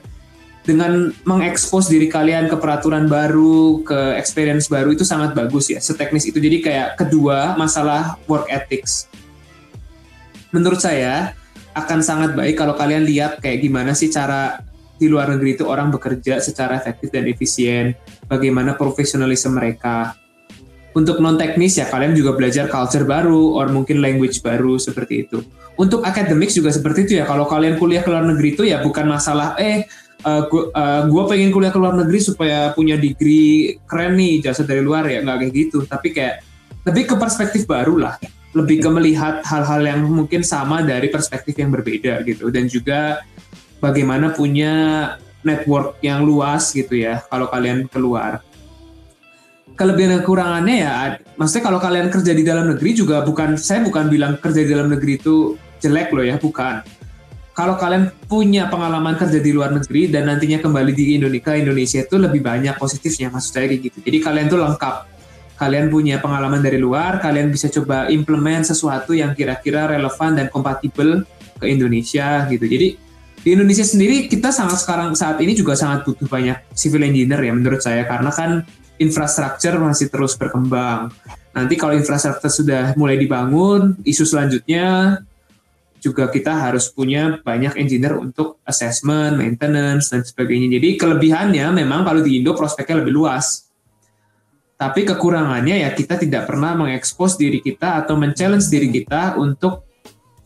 Dengan mengekspos diri kalian ke peraturan baru, ke experience baru itu sangat bagus ya, seteknis itu. Jadi kayak kedua masalah work ethics menurut saya akan sangat baik kalau kalian lihat kayak gimana sih cara di luar negeri itu orang bekerja secara efektif dan efisien, bagaimana profesionalisme mereka. Untuk non teknis ya kalian juga belajar culture baru, or mungkin language baru seperti itu. Untuk academics juga seperti itu ya. Kalau kalian kuliah ke luar negeri itu ya bukan masalah eh uh, gua, uh, gua pengen kuliah ke luar negeri supaya punya degree keren nih jasa dari luar ya nggak kayak gitu. Tapi kayak lebih ke perspektif baru lah. Lebih ke melihat hal-hal yang mungkin sama dari perspektif yang berbeda gitu. Dan juga bagaimana punya network yang luas gitu ya kalau kalian keluar. Kelebihan dan kekurangannya ya maksudnya kalau kalian kerja di dalam negeri juga bukan saya bukan bilang kerja di dalam negeri itu jelek loh ya bukan kalau kalian punya pengalaman kerja di luar negeri dan nantinya kembali di Indonesia Indonesia itu lebih banyak positifnya maksud saya gitu jadi kalian tuh lengkap kalian punya pengalaman dari luar, kalian bisa coba implement sesuatu yang kira-kira relevan dan kompatibel ke Indonesia gitu. Jadi di Indonesia sendiri kita sangat sekarang saat ini juga sangat butuh banyak civil engineer ya menurut saya karena kan infrastruktur masih terus berkembang. Nanti kalau infrastruktur sudah mulai dibangun, isu selanjutnya juga kita harus punya banyak engineer untuk assessment, maintenance dan sebagainya. Jadi kelebihannya memang kalau di Indo prospeknya lebih luas tapi kekurangannya ya kita tidak pernah mengekspos diri kita atau men-challenge diri kita untuk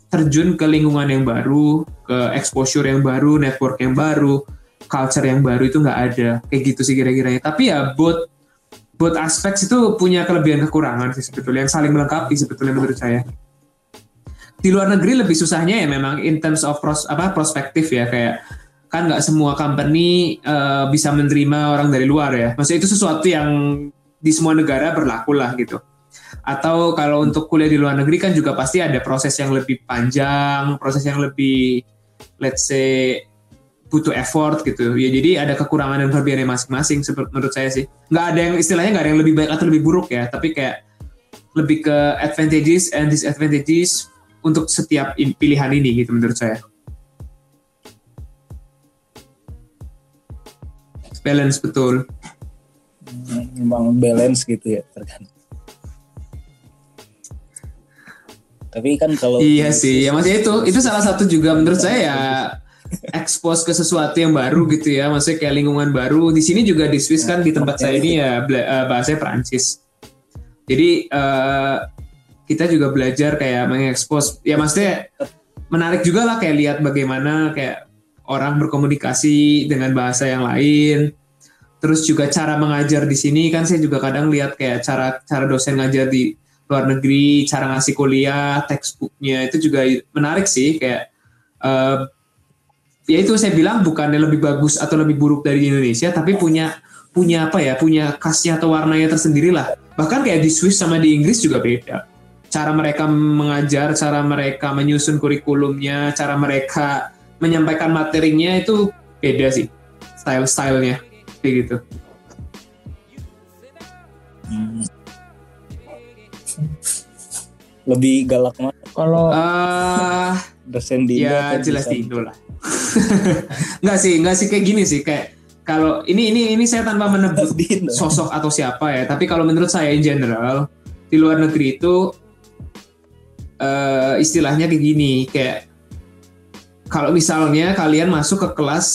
terjun ke lingkungan yang baru, ke exposure yang baru, network yang baru, culture yang baru itu nggak ada. Kayak gitu sih kira-kira Tapi ya both both aspek itu punya kelebihan kekurangan sih sebetulnya yang saling melengkapi sebetulnya menurut saya. Di luar negeri lebih susahnya ya memang in terms of pros, apa prospektif ya kayak kan nggak semua company uh, bisa menerima orang dari luar ya. Maksudnya itu sesuatu yang di semua negara berlaku lah gitu. Atau kalau untuk kuliah di luar negeri kan juga pasti ada proses yang lebih panjang, proses yang lebih let's say butuh effort gitu. Ya jadi ada kekurangan dan kelebihannya masing-masing menurut saya sih. Nggak ada yang istilahnya nggak ada yang lebih baik atau lebih buruk ya, tapi kayak lebih ke advantages and disadvantages untuk setiap pilihan ini gitu menurut saya. Balance betul. Memang balance gitu ya tergantung. Tapi kan kalau iya sih ya. maksudnya itu itu salah satu juga menurut saya ya expose ke sesuatu yang baru gitu ya maksudnya kayak lingkungan baru. Di sini juga di Swiss kan di tempat saya ini ya uh, bahasa Prancis jadi uh, kita juga belajar kayak mengekspos. Ya maksudnya menarik juga lah kayak lihat bagaimana kayak orang berkomunikasi dengan bahasa yang lain. Terus juga cara mengajar di sini kan saya juga kadang lihat kayak cara cara dosen ngajar di luar negeri cara ngasih kuliah textbooknya itu juga menarik sih kayak uh, ya itu saya bilang bukannya lebih bagus atau lebih buruk dari Indonesia tapi punya punya apa ya punya khasnya atau warnanya tersendiri lah bahkan kayak di Swiss sama di Inggris juga beda cara mereka mengajar cara mereka menyusun kurikulumnya cara mereka menyampaikan materinya itu beda sih style-stylenya kayak gitu hmm. lebih galak mana Kalau uh, dosen di ya jelas di Indo lah. enggak sih, enggak sih kayak gini sih kayak kalau ini ini ini saya tanpa menyebut sosok atau siapa ya, tapi kalau menurut saya in general di luar negeri itu uh, istilahnya kayak gini kayak kalau misalnya kalian masuk ke kelas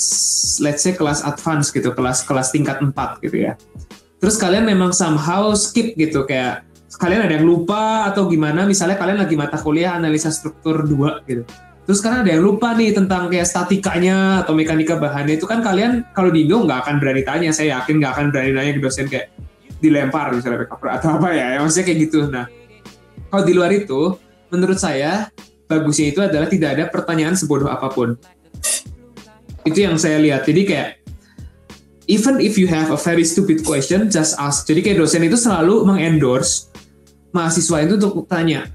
let's say kelas advance gitu, kelas kelas tingkat 4 gitu ya. Terus kalian memang somehow skip gitu kayak kalian ada yang lupa atau gimana misalnya kalian lagi mata kuliah analisa struktur 2 gitu. Terus karena ada yang lupa nih tentang kayak statikanya atau mekanika bahannya itu kan kalian kalau di Indo nggak akan berani tanya, saya yakin nggak akan berani nanya ke dosen kayak dilempar misalnya atau apa ya, ya maksudnya kayak gitu. Nah, kalau di luar itu, menurut saya bagusnya itu adalah tidak ada pertanyaan sebodoh apa pun. Itu yang saya lihat. Jadi kayak even if you have a very stupid question, just ask. Jadi kayak dosen itu selalu mengendorse mahasiswa itu untuk tanya.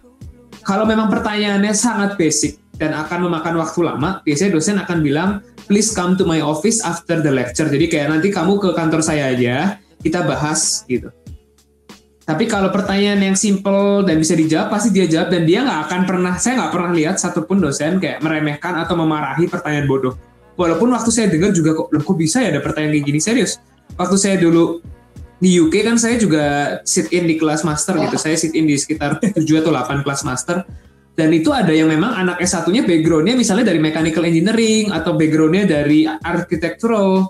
Kalau memang pertanyaannya sangat basic, dan akan memakan waktu lama, biasanya dosen akan bilang, please come to my office after the lecture. Jadi kayak nanti kamu ke kantor saya aja, kita bahas gitu. Tapi kalau pertanyaan yang simple dan bisa dijawab, pasti dia jawab dan dia nggak akan pernah, saya nggak pernah lihat satupun dosen kayak meremehkan atau memarahi pertanyaan bodoh. Walaupun waktu saya dengar juga kok, kok bisa ya ada pertanyaan kayak gini serius. Waktu saya dulu di UK kan saya juga sit in di kelas master gitu. Saya sit in di sekitar 7 atau 8 kelas master dan itu ada yang memang anak S1-nya background-nya misalnya dari mechanical engineering atau background-nya dari architectural.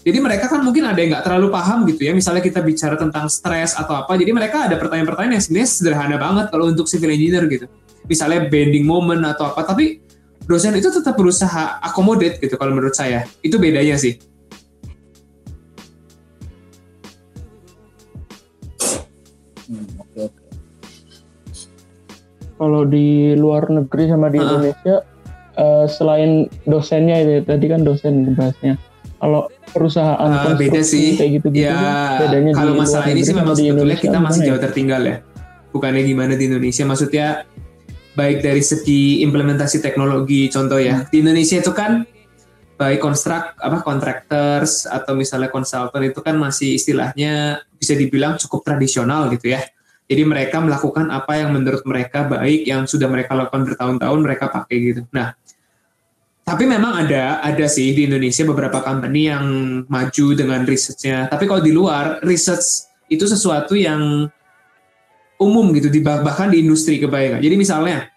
Jadi mereka kan mungkin ada yang nggak terlalu paham gitu ya. Misalnya kita bicara tentang stres atau apa. Jadi mereka ada pertanyaan-pertanyaan yang sebenarnya sederhana banget kalau untuk civil engineer gitu. Misalnya bending moment atau apa. Tapi dosen itu tetap berusaha accommodate gitu kalau menurut saya. Itu bedanya sih. kalau di luar negeri sama di uh Indonesia uh, selain dosennya itu tadi kan dosen bahasnya kalau perusahaan uh, beda sih. kayak gitu gitu ya bedanya kalau masalah ini sih memang sebetulnya kita masih jauh tertinggal ya. Bukannya gimana di Indonesia maksudnya baik dari segi implementasi teknologi contoh ya. Hmm. di Indonesia itu kan baik konstruk apa contractors atau misalnya konsultan itu kan masih istilahnya bisa dibilang cukup tradisional gitu ya. Jadi mereka melakukan apa yang menurut mereka baik, yang sudah mereka lakukan bertahun-tahun mereka pakai gitu. Nah, tapi memang ada ada sih di Indonesia beberapa company yang maju dengan researchnya. Tapi kalau di luar research itu sesuatu yang umum gitu, bahkan di industri kebayang. Jadi misalnya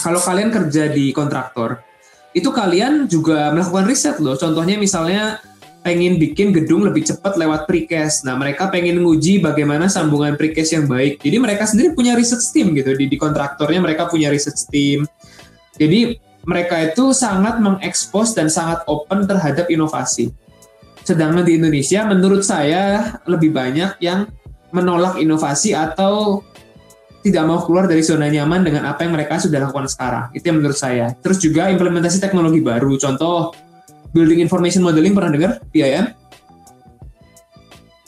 kalau kalian kerja di kontraktor, itu kalian juga melakukan riset loh. Contohnya misalnya pengen bikin gedung lebih cepat lewat precast. Nah, mereka pengen nguji bagaimana sambungan precast yang baik. Jadi mereka sendiri punya research team gitu. Di, di kontraktornya mereka punya research team. Jadi mereka itu sangat mengekspos dan sangat open terhadap inovasi. Sedangkan di Indonesia menurut saya lebih banyak yang menolak inovasi atau tidak mau keluar dari zona nyaman dengan apa yang mereka sudah lakukan sekarang. Itu yang menurut saya. Terus juga implementasi teknologi baru. Contoh Building Information Modeling pernah dengar BIM?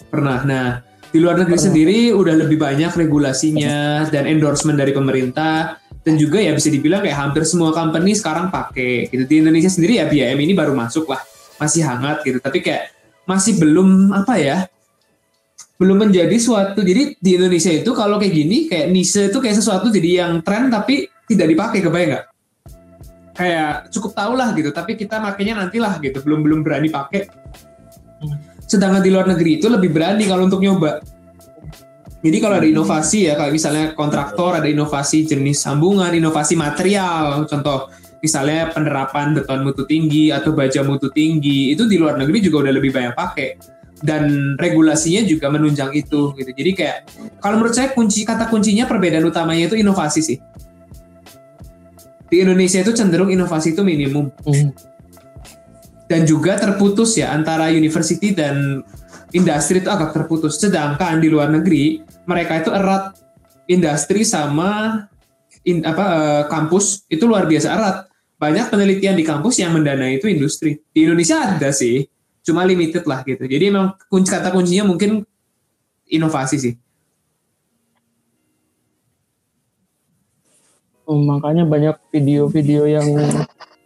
Pernah. Nah, di luar negeri pernah. sendiri udah lebih banyak regulasinya dan endorsement dari pemerintah dan juga ya bisa dibilang kayak hampir semua company sekarang pakai gitu. Di Indonesia sendiri ya BIM ini baru masuk lah, masih hangat gitu. Tapi kayak masih belum apa ya? belum menjadi suatu. Jadi di Indonesia itu kalau kayak gini kayak niche itu kayak sesuatu jadi yang tren tapi tidak dipakai. Kebayang nggak? Kayak cukup tahu lah gitu. Tapi kita makanya nantilah gitu. Belum belum berani pakai. Sedangkan di luar negeri itu lebih berani kalau untuk nyoba jadi kalau ada inovasi ya kalau misalnya kontraktor ada inovasi jenis sambungan inovasi material. Contoh misalnya penerapan beton mutu tinggi atau baja mutu tinggi itu di luar negeri juga udah lebih banyak pakai. Dan regulasinya juga menunjang itu gitu. Jadi kayak kalau menurut saya kunci kata kuncinya perbedaan utamanya itu inovasi sih. Di Indonesia itu cenderung inovasi itu minimum. Mm. Dan juga terputus ya antara university dan industri itu agak terputus. Sedangkan di luar negeri mereka itu erat industri sama in, apa uh, kampus itu luar biasa erat. Banyak penelitian di kampus yang mendanai itu industri. Di Indonesia ada sih, cuma limited lah gitu. Jadi memang kunci kata kuncinya mungkin inovasi sih. Oh, makanya banyak video-video yang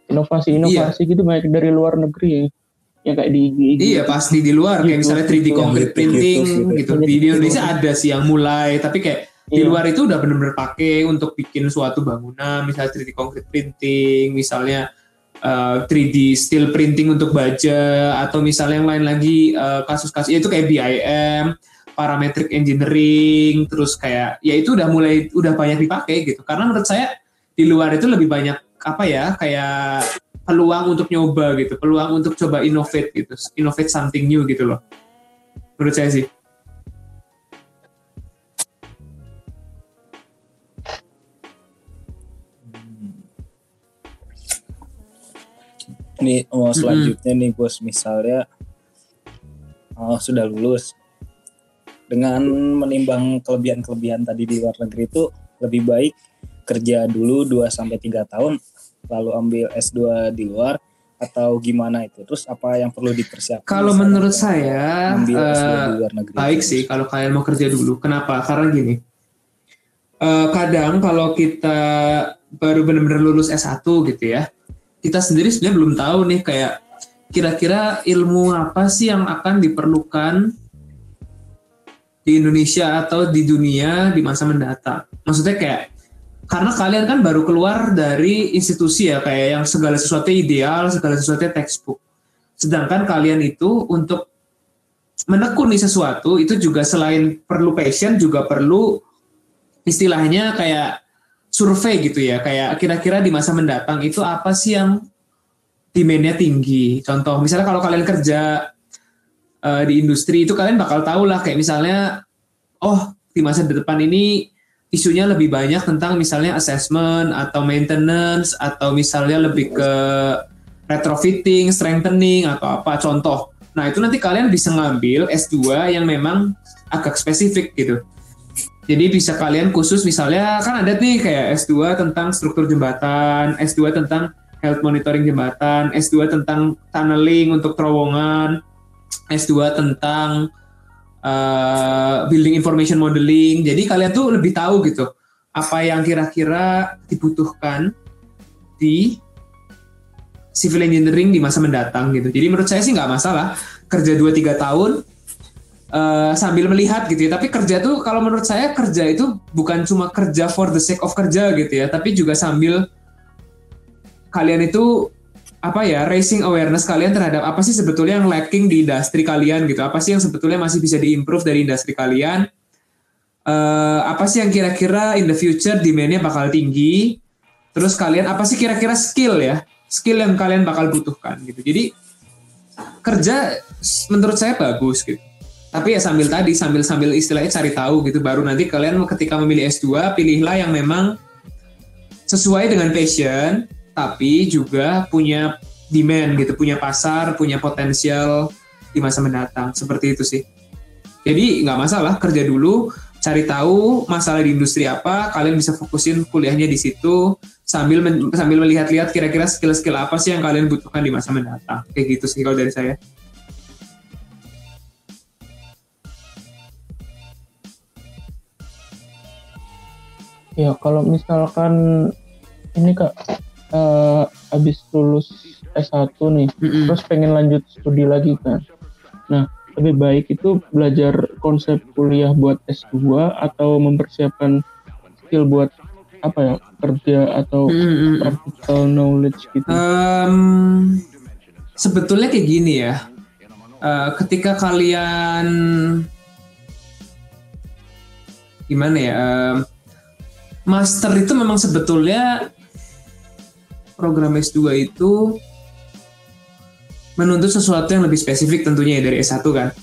inovasi-inovasi iya. gitu banyak dari luar negeri yang kayak di, di Iya pasti di luar kayak misalnya 3D concrete printing gitu. gitu. Di Indonesia ada sih yang mulai tapi kayak Di iya. luar itu udah benar-benar pakai untuk bikin suatu bangunan, misalnya 3D concrete printing, misalnya uh, 3D steel printing untuk baja, atau misalnya yang lain lagi uh, kasus-kasus ya itu kayak BIM, parametric engineering, terus kayak ya itu udah mulai udah banyak dipakai gitu. Karena menurut saya di luar itu lebih banyak apa ya kayak peluang untuk nyoba gitu, peluang untuk coba innovate gitu, innovate something new gitu loh. Menurut saya sih. nih oh, selanjutnya mm -hmm. nih bos misalnya oh, sudah lulus dengan menimbang kelebihan-kelebihan tadi di luar negeri itu lebih baik kerja dulu 2 sampai tiga tahun lalu ambil S2 di luar atau gimana itu terus apa yang perlu dipersiapkan kalau menurut saya ambil uh, S2 di luar negeri baik itu. sih kalau kalian mau kerja dulu kenapa karena gini uh, kadang kalau kita baru benar-benar lulus S1 gitu ya kita sendiri sebenarnya belum tahu nih kayak kira-kira ilmu apa sih yang akan diperlukan di Indonesia atau di dunia di masa mendatang. Maksudnya kayak karena kalian kan baru keluar dari institusi ya kayak yang segala sesuatu ideal, segala sesuatu textbook. Sedangkan kalian itu untuk menekuni sesuatu itu juga selain perlu passion juga perlu istilahnya kayak survei gitu ya kayak kira-kira di masa mendatang itu apa sih yang demandnya tinggi contoh misalnya kalau kalian kerja uh, di industri itu kalian bakal tahu lah kayak misalnya oh di masa depan ini isunya lebih banyak tentang misalnya assessment atau maintenance atau misalnya lebih ke retrofitting, strengthening atau apa contoh. Nah, itu nanti kalian bisa ngambil S2 yang memang agak spesifik gitu. Jadi bisa kalian khusus misalnya kan ada nih kayak S2 tentang struktur jembatan, S2 tentang health monitoring jembatan, S2 tentang tunneling untuk terowongan, S2 tentang uh, building information modeling. Jadi kalian tuh lebih tahu gitu apa yang kira-kira dibutuhkan di civil engineering di masa mendatang gitu. Jadi menurut saya sih nggak masalah kerja 2-3 tahun uh, sambil melihat gitu ya. Tapi kerja tuh kalau menurut saya kerja itu bukan cuma kerja for the sake of kerja gitu ya, tapi juga sambil kalian itu apa ya raising awareness kalian terhadap apa sih sebetulnya yang lacking di industri kalian gitu? Apa sih yang sebetulnya masih bisa diimprove dari industri kalian? Uh, apa sih yang kira-kira in the future demandnya bakal tinggi? Terus kalian apa sih kira-kira skill ya? Skill yang kalian bakal butuhkan gitu. Jadi kerja menurut saya bagus gitu. Tapi ya sambil tadi sambil sambil istilahnya cari tahu gitu baru nanti kalian ketika memilih S2 pilihlah yang memang sesuai dengan passion tapi juga punya demand gitu punya pasar punya potensial di masa mendatang. Seperti itu sih. Jadi nggak masalah kerja dulu cari tahu masalah di industri apa kalian bisa fokusin kuliahnya di situ sambil sambil melihat-lihat kira-kira skill-skill apa sih yang kalian butuhkan di masa mendatang. Kayak gitu sih kalau dari saya. Ya kalau misalkan ini kak uh, habis lulus S1 nih, mm -hmm. terus pengen lanjut studi lagi kan. Nah lebih baik itu belajar konsep kuliah buat S2 atau mempersiapkan skill buat apa ya kerja atau mm -hmm. practical knowledge gitu. Um, sebetulnya kayak gini ya. Uh, ketika kalian gimana ya? Uh, master itu memang sebetulnya program S2 itu menuntut sesuatu yang lebih spesifik tentunya ya dari S1 kan.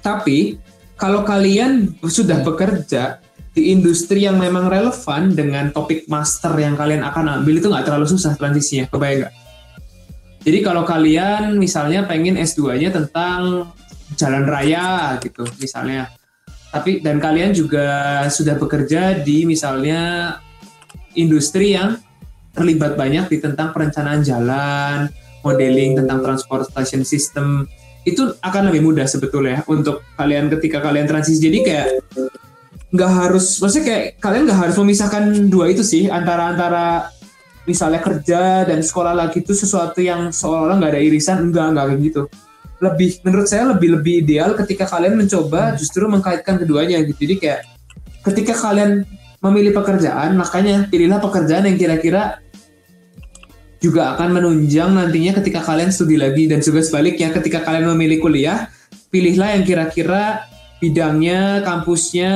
Tapi kalau kalian sudah bekerja di industri yang memang relevan dengan topik master yang kalian akan ambil itu nggak terlalu susah transisinya, kebayang nggak? Jadi kalau kalian misalnya pengen S2-nya tentang jalan raya gitu misalnya, tapi dan kalian juga sudah bekerja di misalnya industri yang terlibat banyak di tentang perencanaan jalan, modeling tentang transportation system. Itu akan lebih mudah sebetulnya untuk kalian ketika kalian transisi. Jadi kayak nggak harus maksudnya kayak kalian nggak harus memisahkan dua itu sih antara antara misalnya kerja dan sekolah lagi itu sesuatu yang seolah-olah nggak ada irisan. Enggak enggak kayak gitu. Lebih menurut saya lebih lebih ideal ketika kalian mencoba justru mengkaitkan keduanya gitu. Jadi kayak ketika kalian memilih pekerjaan, makanya pilihlah pekerjaan yang kira-kira juga akan menunjang nantinya ketika kalian studi lagi dan juga sebaliknya ketika kalian memilih kuliah, pilihlah yang kira-kira bidangnya, kampusnya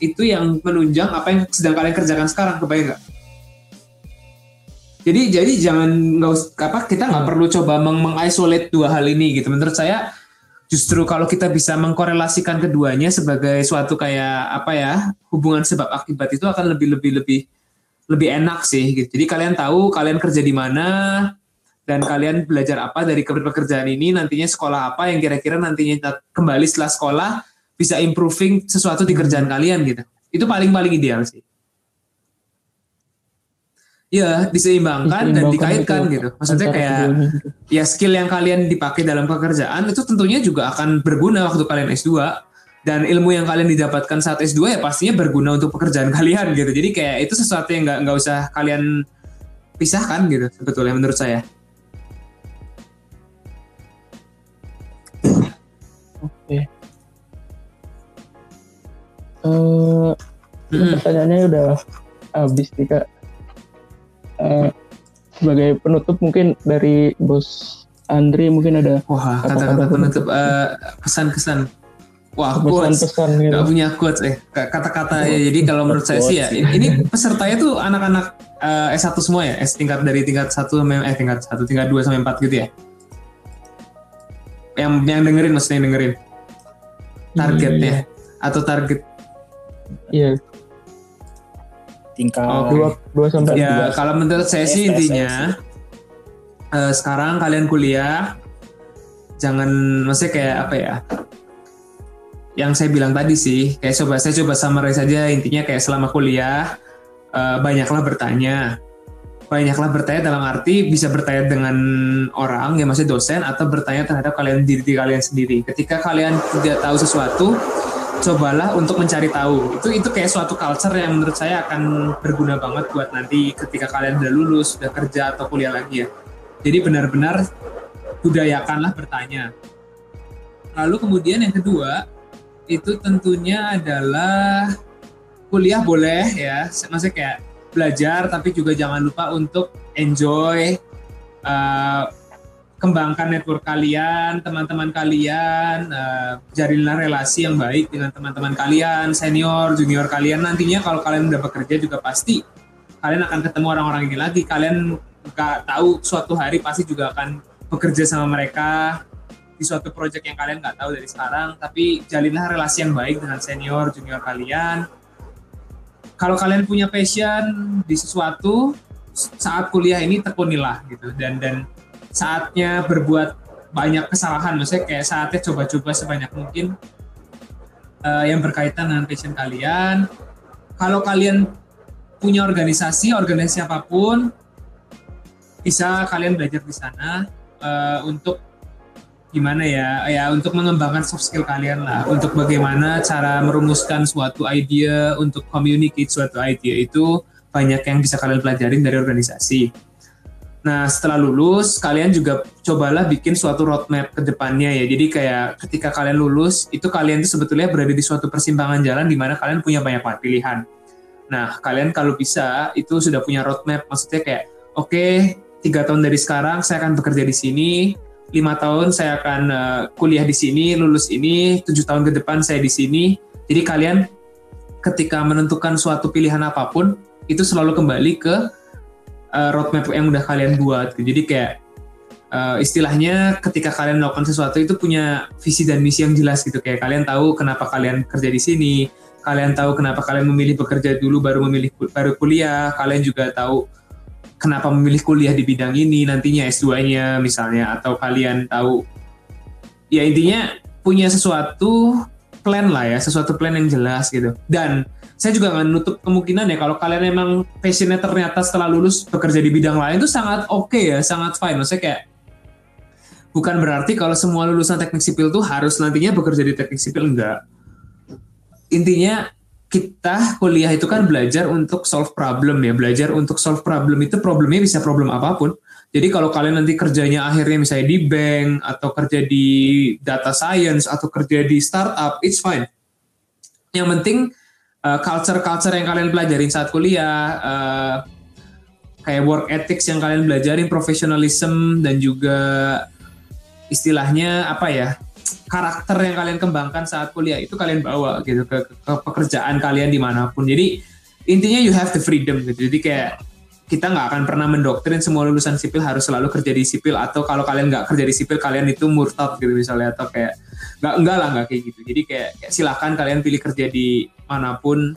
itu yang menunjang apa yang sedang kalian kerjakan sekarang, kebayang nggak? Jadi jadi jangan nggak apa kita nggak perlu coba meng mengisolate dua hal ini gitu. Menurut saya justru kalau kita bisa mengkorelasikan keduanya sebagai suatu kayak apa ya hubungan sebab akibat itu akan lebih lebih lebih lebih enak sih gitu. Jadi kalian tahu kalian kerja di mana dan kalian belajar apa dari pekerjaan ini nantinya sekolah apa yang kira-kira nantinya kembali setelah sekolah bisa improving sesuatu di kerjaan kalian gitu. Itu paling paling ideal sih. Iya, diseimbangkan, dan dikaitkan gitu. Maksudnya kayak ya skill yang kalian dipakai dalam pekerjaan itu tentunya juga akan berguna waktu kalian S2 dan ilmu yang kalian didapatkan saat S2 ya pastinya berguna untuk pekerjaan kalian gitu. Jadi kayak itu sesuatu yang nggak nggak usah kalian pisahkan gitu sebetulnya menurut saya. Oke. Uh, mm. pertanyaannya udah habis nih kak uh, sebagai penutup mungkin dari bos Andri mungkin ada wah kata-kata penutup uh, pesan-kesan wah quotes. Pesan gitu. gak punya quotes eh kata-kata ya. Jadi kalau menurut saya sih ya ini pesertanya tuh anak-anak uh, S1 semua ya? S tingkat dari tingkat satu sampai eh tingkat satu tingkat dua sampai empat gitu ya? Yang yang dengerin maksudnya yang dengerin. Targetnya hmm. atau target? Iya. Tingkat oh, dua, dua sampai ya kalau menurut saya sih intinya uh, sekarang kalian kuliah jangan maksudnya kayak apa ya yang saya bilang tadi sih kayak coba saya coba summarize saja intinya kayak selama kuliah uh, banyaklah bertanya banyaklah bertanya dalam arti bisa bertanya dengan orang yang masih dosen atau bertanya terhadap kalian diri, diri kalian sendiri ketika kalian tidak tahu sesuatu cobalah untuk mencari tahu. Itu itu kayak suatu culture yang menurut saya akan berguna banget buat nanti ketika kalian udah lulus, udah kerja atau kuliah lagi ya. Jadi benar-benar budayakanlah bertanya. Lalu kemudian yang kedua itu tentunya adalah kuliah boleh ya, maksudnya kayak belajar tapi juga jangan lupa untuk enjoy uh, kembangkan network kalian, teman-teman kalian, uh, relasi yang baik dengan teman-teman kalian, senior, junior kalian. Nantinya kalau kalian udah bekerja juga pasti kalian akan ketemu orang-orang ini lagi. Kalian nggak tahu suatu hari pasti juga akan bekerja sama mereka di suatu proyek yang kalian nggak tahu dari sekarang. Tapi jalinlah relasi yang baik dengan senior, junior kalian. Kalau kalian punya passion di sesuatu saat kuliah ini tekunilah gitu dan dan saatnya berbuat banyak kesalahan maksudnya kayak saatnya coba-coba sebanyak mungkin uh, yang berkaitan dengan passion kalian kalau kalian punya organisasi organisasi apa pun bisa kalian belajar di sana uh, untuk gimana ya ya untuk mengembangkan soft skill kalian lah untuk bagaimana cara merumuskan suatu ide untuk communicate suatu ide itu banyak yang bisa kalian pelajarin dari organisasi Nah, setelah lulus, kalian juga cobalah bikin suatu roadmap ke depannya ya. Jadi kayak ketika kalian lulus, itu kalian itu sebetulnya berada di suatu persimpangan jalan di mana kalian punya banyak pilihan. Nah, kalian kalau bisa itu sudah punya roadmap, maksudnya kayak, oke, okay, tiga tahun dari sekarang saya akan bekerja di sini, lima tahun saya akan uh, kuliah di sini, lulus ini, tujuh tahun ke depan saya di sini. Jadi kalian ketika menentukan suatu pilihan apa pun, itu selalu kembali ke uh, roadmap yang udah kalian buat. Jadi kayak uh, istilahnya ketika kalian melakukan sesuatu itu punya visi dan misi yang jelas gitu. Kayak kalian tahu kenapa kalian kerja di sini, kalian tahu kenapa kalian memilih bekerja dulu baru memilih baru kuliah, kalian juga tahu kenapa memilih kuliah di bidang ini nantinya S2-nya misalnya atau kalian tahu ya intinya punya sesuatu plan lah ya, sesuatu plan yang jelas gitu. Dan saya juga nggak nutup kemungkinan ya kalau kalian emang passionnya ternyata setelah lulus bekerja di bidang lain itu sangat oke okay ya, sangat fine. Maksudnya kayak bukan berarti kalau semua lulusan teknik sipil tuh harus nantinya bekerja di teknik sipil enggak. Intinya kita kuliah itu kan belajar untuk solve problem ya, belajar untuk solve problem itu problemnya bisa problem apa pun. Jadi kalau kalian nanti kerjanya akhirnya misalnya di bank atau kerja di data science atau kerja di startup, it's fine. Yang penting uh, culture-culture yang kalian pelajarin saat kuliah, uh, kayak work ethics yang kalian belajarin, professionalism dan juga istilahnya apa ya karakter yang kalian kembangkan saat kuliah itu kalian bawa gitu ke, ke, pekerjaan kalian di mana pun. Jadi intinya you have the freedom gitu. Jadi kayak kita nggak akan pernah mendoktrin semua lulusan sipil harus selalu kerja di sipil atau kalau kalian nggak kerja di sipil kalian itu murtad gitu misalnya atau kayak nggak enggak lah nggak kayak gitu. Jadi kayak, kayak silahkan kalian pilih kerja di mana pun.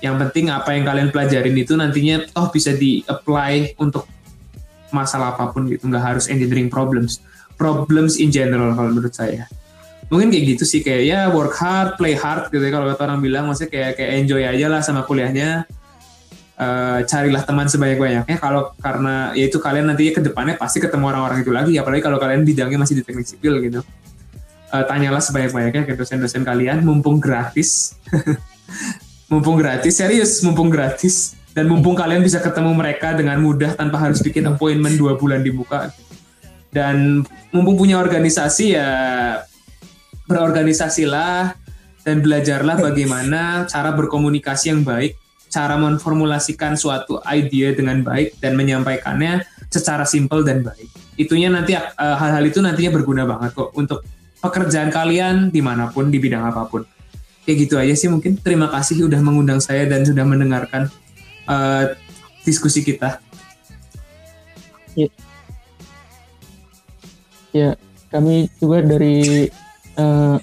Yang penting apa yang kalian pelajarin itu nantinya toh bisa di apply untuk masalah apa pun gitu. Nggak harus engineering problems problems in general kalau menurut saya. Mungkin kayak gitu sih kayak ya work hard play hard gitu ya kalau kata orang bilang. Maksudnya kayak kayak enjoy aja lah sama kuliahnya. Uh, carilah teman sebanyak-banyaknya. Kalau karena ya itu kalian nantinya ke depannya pasti ketemu orang-orang itu lagi. Apalagi kalau kalian bidangnya masih di teknik sipil gitu. Uh, tanyalah sebanyak-banyaknya ke dosen-dosen kalian. Mumpung gratis. Mumpung gratis serius mumpung gratis. Dan mumpung kalian bisa ketemu mereka dengan mudah tanpa harus bikin appointment dua bulan dibuka dan mumpung punya organisasi ya berorganisasilah dan belajarlah bagaimana cara berkomunikasi yang baik, cara memformulasikan suatu ide dengan baik dan menyampaikannya secara simpel dan baik. Itunya nanti eh, hal-hal itu nantinya berguna banget kok untuk pekerjaan kalian di mana pun di bidang apa pun. Kayak gitu aja sih mungkin. Terima kasih sudah mengundang saya dan sudah mendengarkan uh, diskusi kita. Ya ya kami juga dari uh,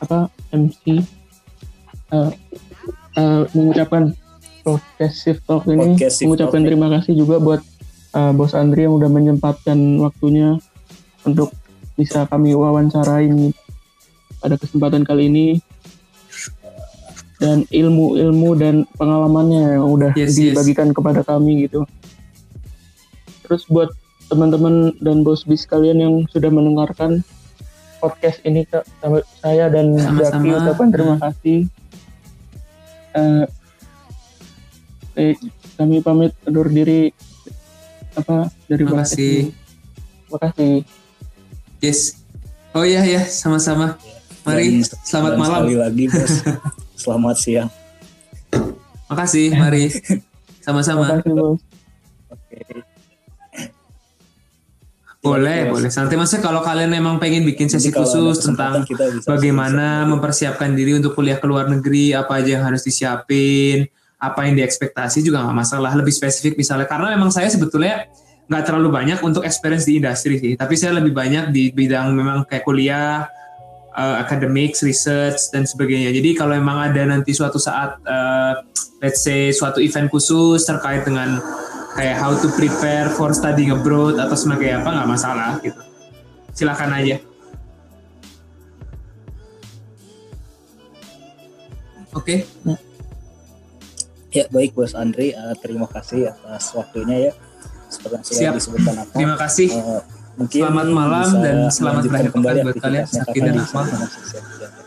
apa MC uh, uh, mengucapkan progressive talk ini progressive mengucapkan talk. terima kasih juga buat uh, bos Andri yang udah menyempatkan waktunya untuk bisa kami wawancara ini pada kesempatan kali ini dan ilmu-ilmu dan pengalamannya yang udah yes, dibagikan yes. kepada kami gitu. Terus buat teman-teman dan bos bis kalian yang sudah mendengarkan podcast ini ke saya dan Jaki ucapkan terima kasih. Uh, eh, kami pamit undur diri apa dari Terima kasih. Terima kasih. Yes. Oh iya ya, sama-sama. Mari dan, selamat dan malam. Sekali lagi, Bos. selamat siang. Makasih, mari. Sama-sama. Kasih, Bos. Boleh, boleh. Santai maksudnya kalau kalian memang pengen bikin sesi khusus tentang bagaimana mempersiapkan diri untuk kuliah ke luar negeri, apa aja yang harus disiapin, apa yang diekspektasi juga nggak masalah. Lebih spesifik misalnya, karena memang saya sebetulnya nggak terlalu banyak untuk experience di industri sih, tapi saya lebih banyak di bidang memang kayak kuliah, uh, academics, research dan sebagainya. Jadi kalau memang ada nanti suatu saat, uh, let's say suatu event khusus terkait dengan kayak how to prepare for studying abroad atau sebagai apa nggak masalah gitu. Silakan aja. Oke. Okay. ya baik bos Andri. Uh, terima kasih atas waktunya ya. Seperti yang sudah Siap. disebutkan apa terima kasih. uh, mungkin selamat malam dan selamat berakhir pekan buat kalian. sakit dan akmal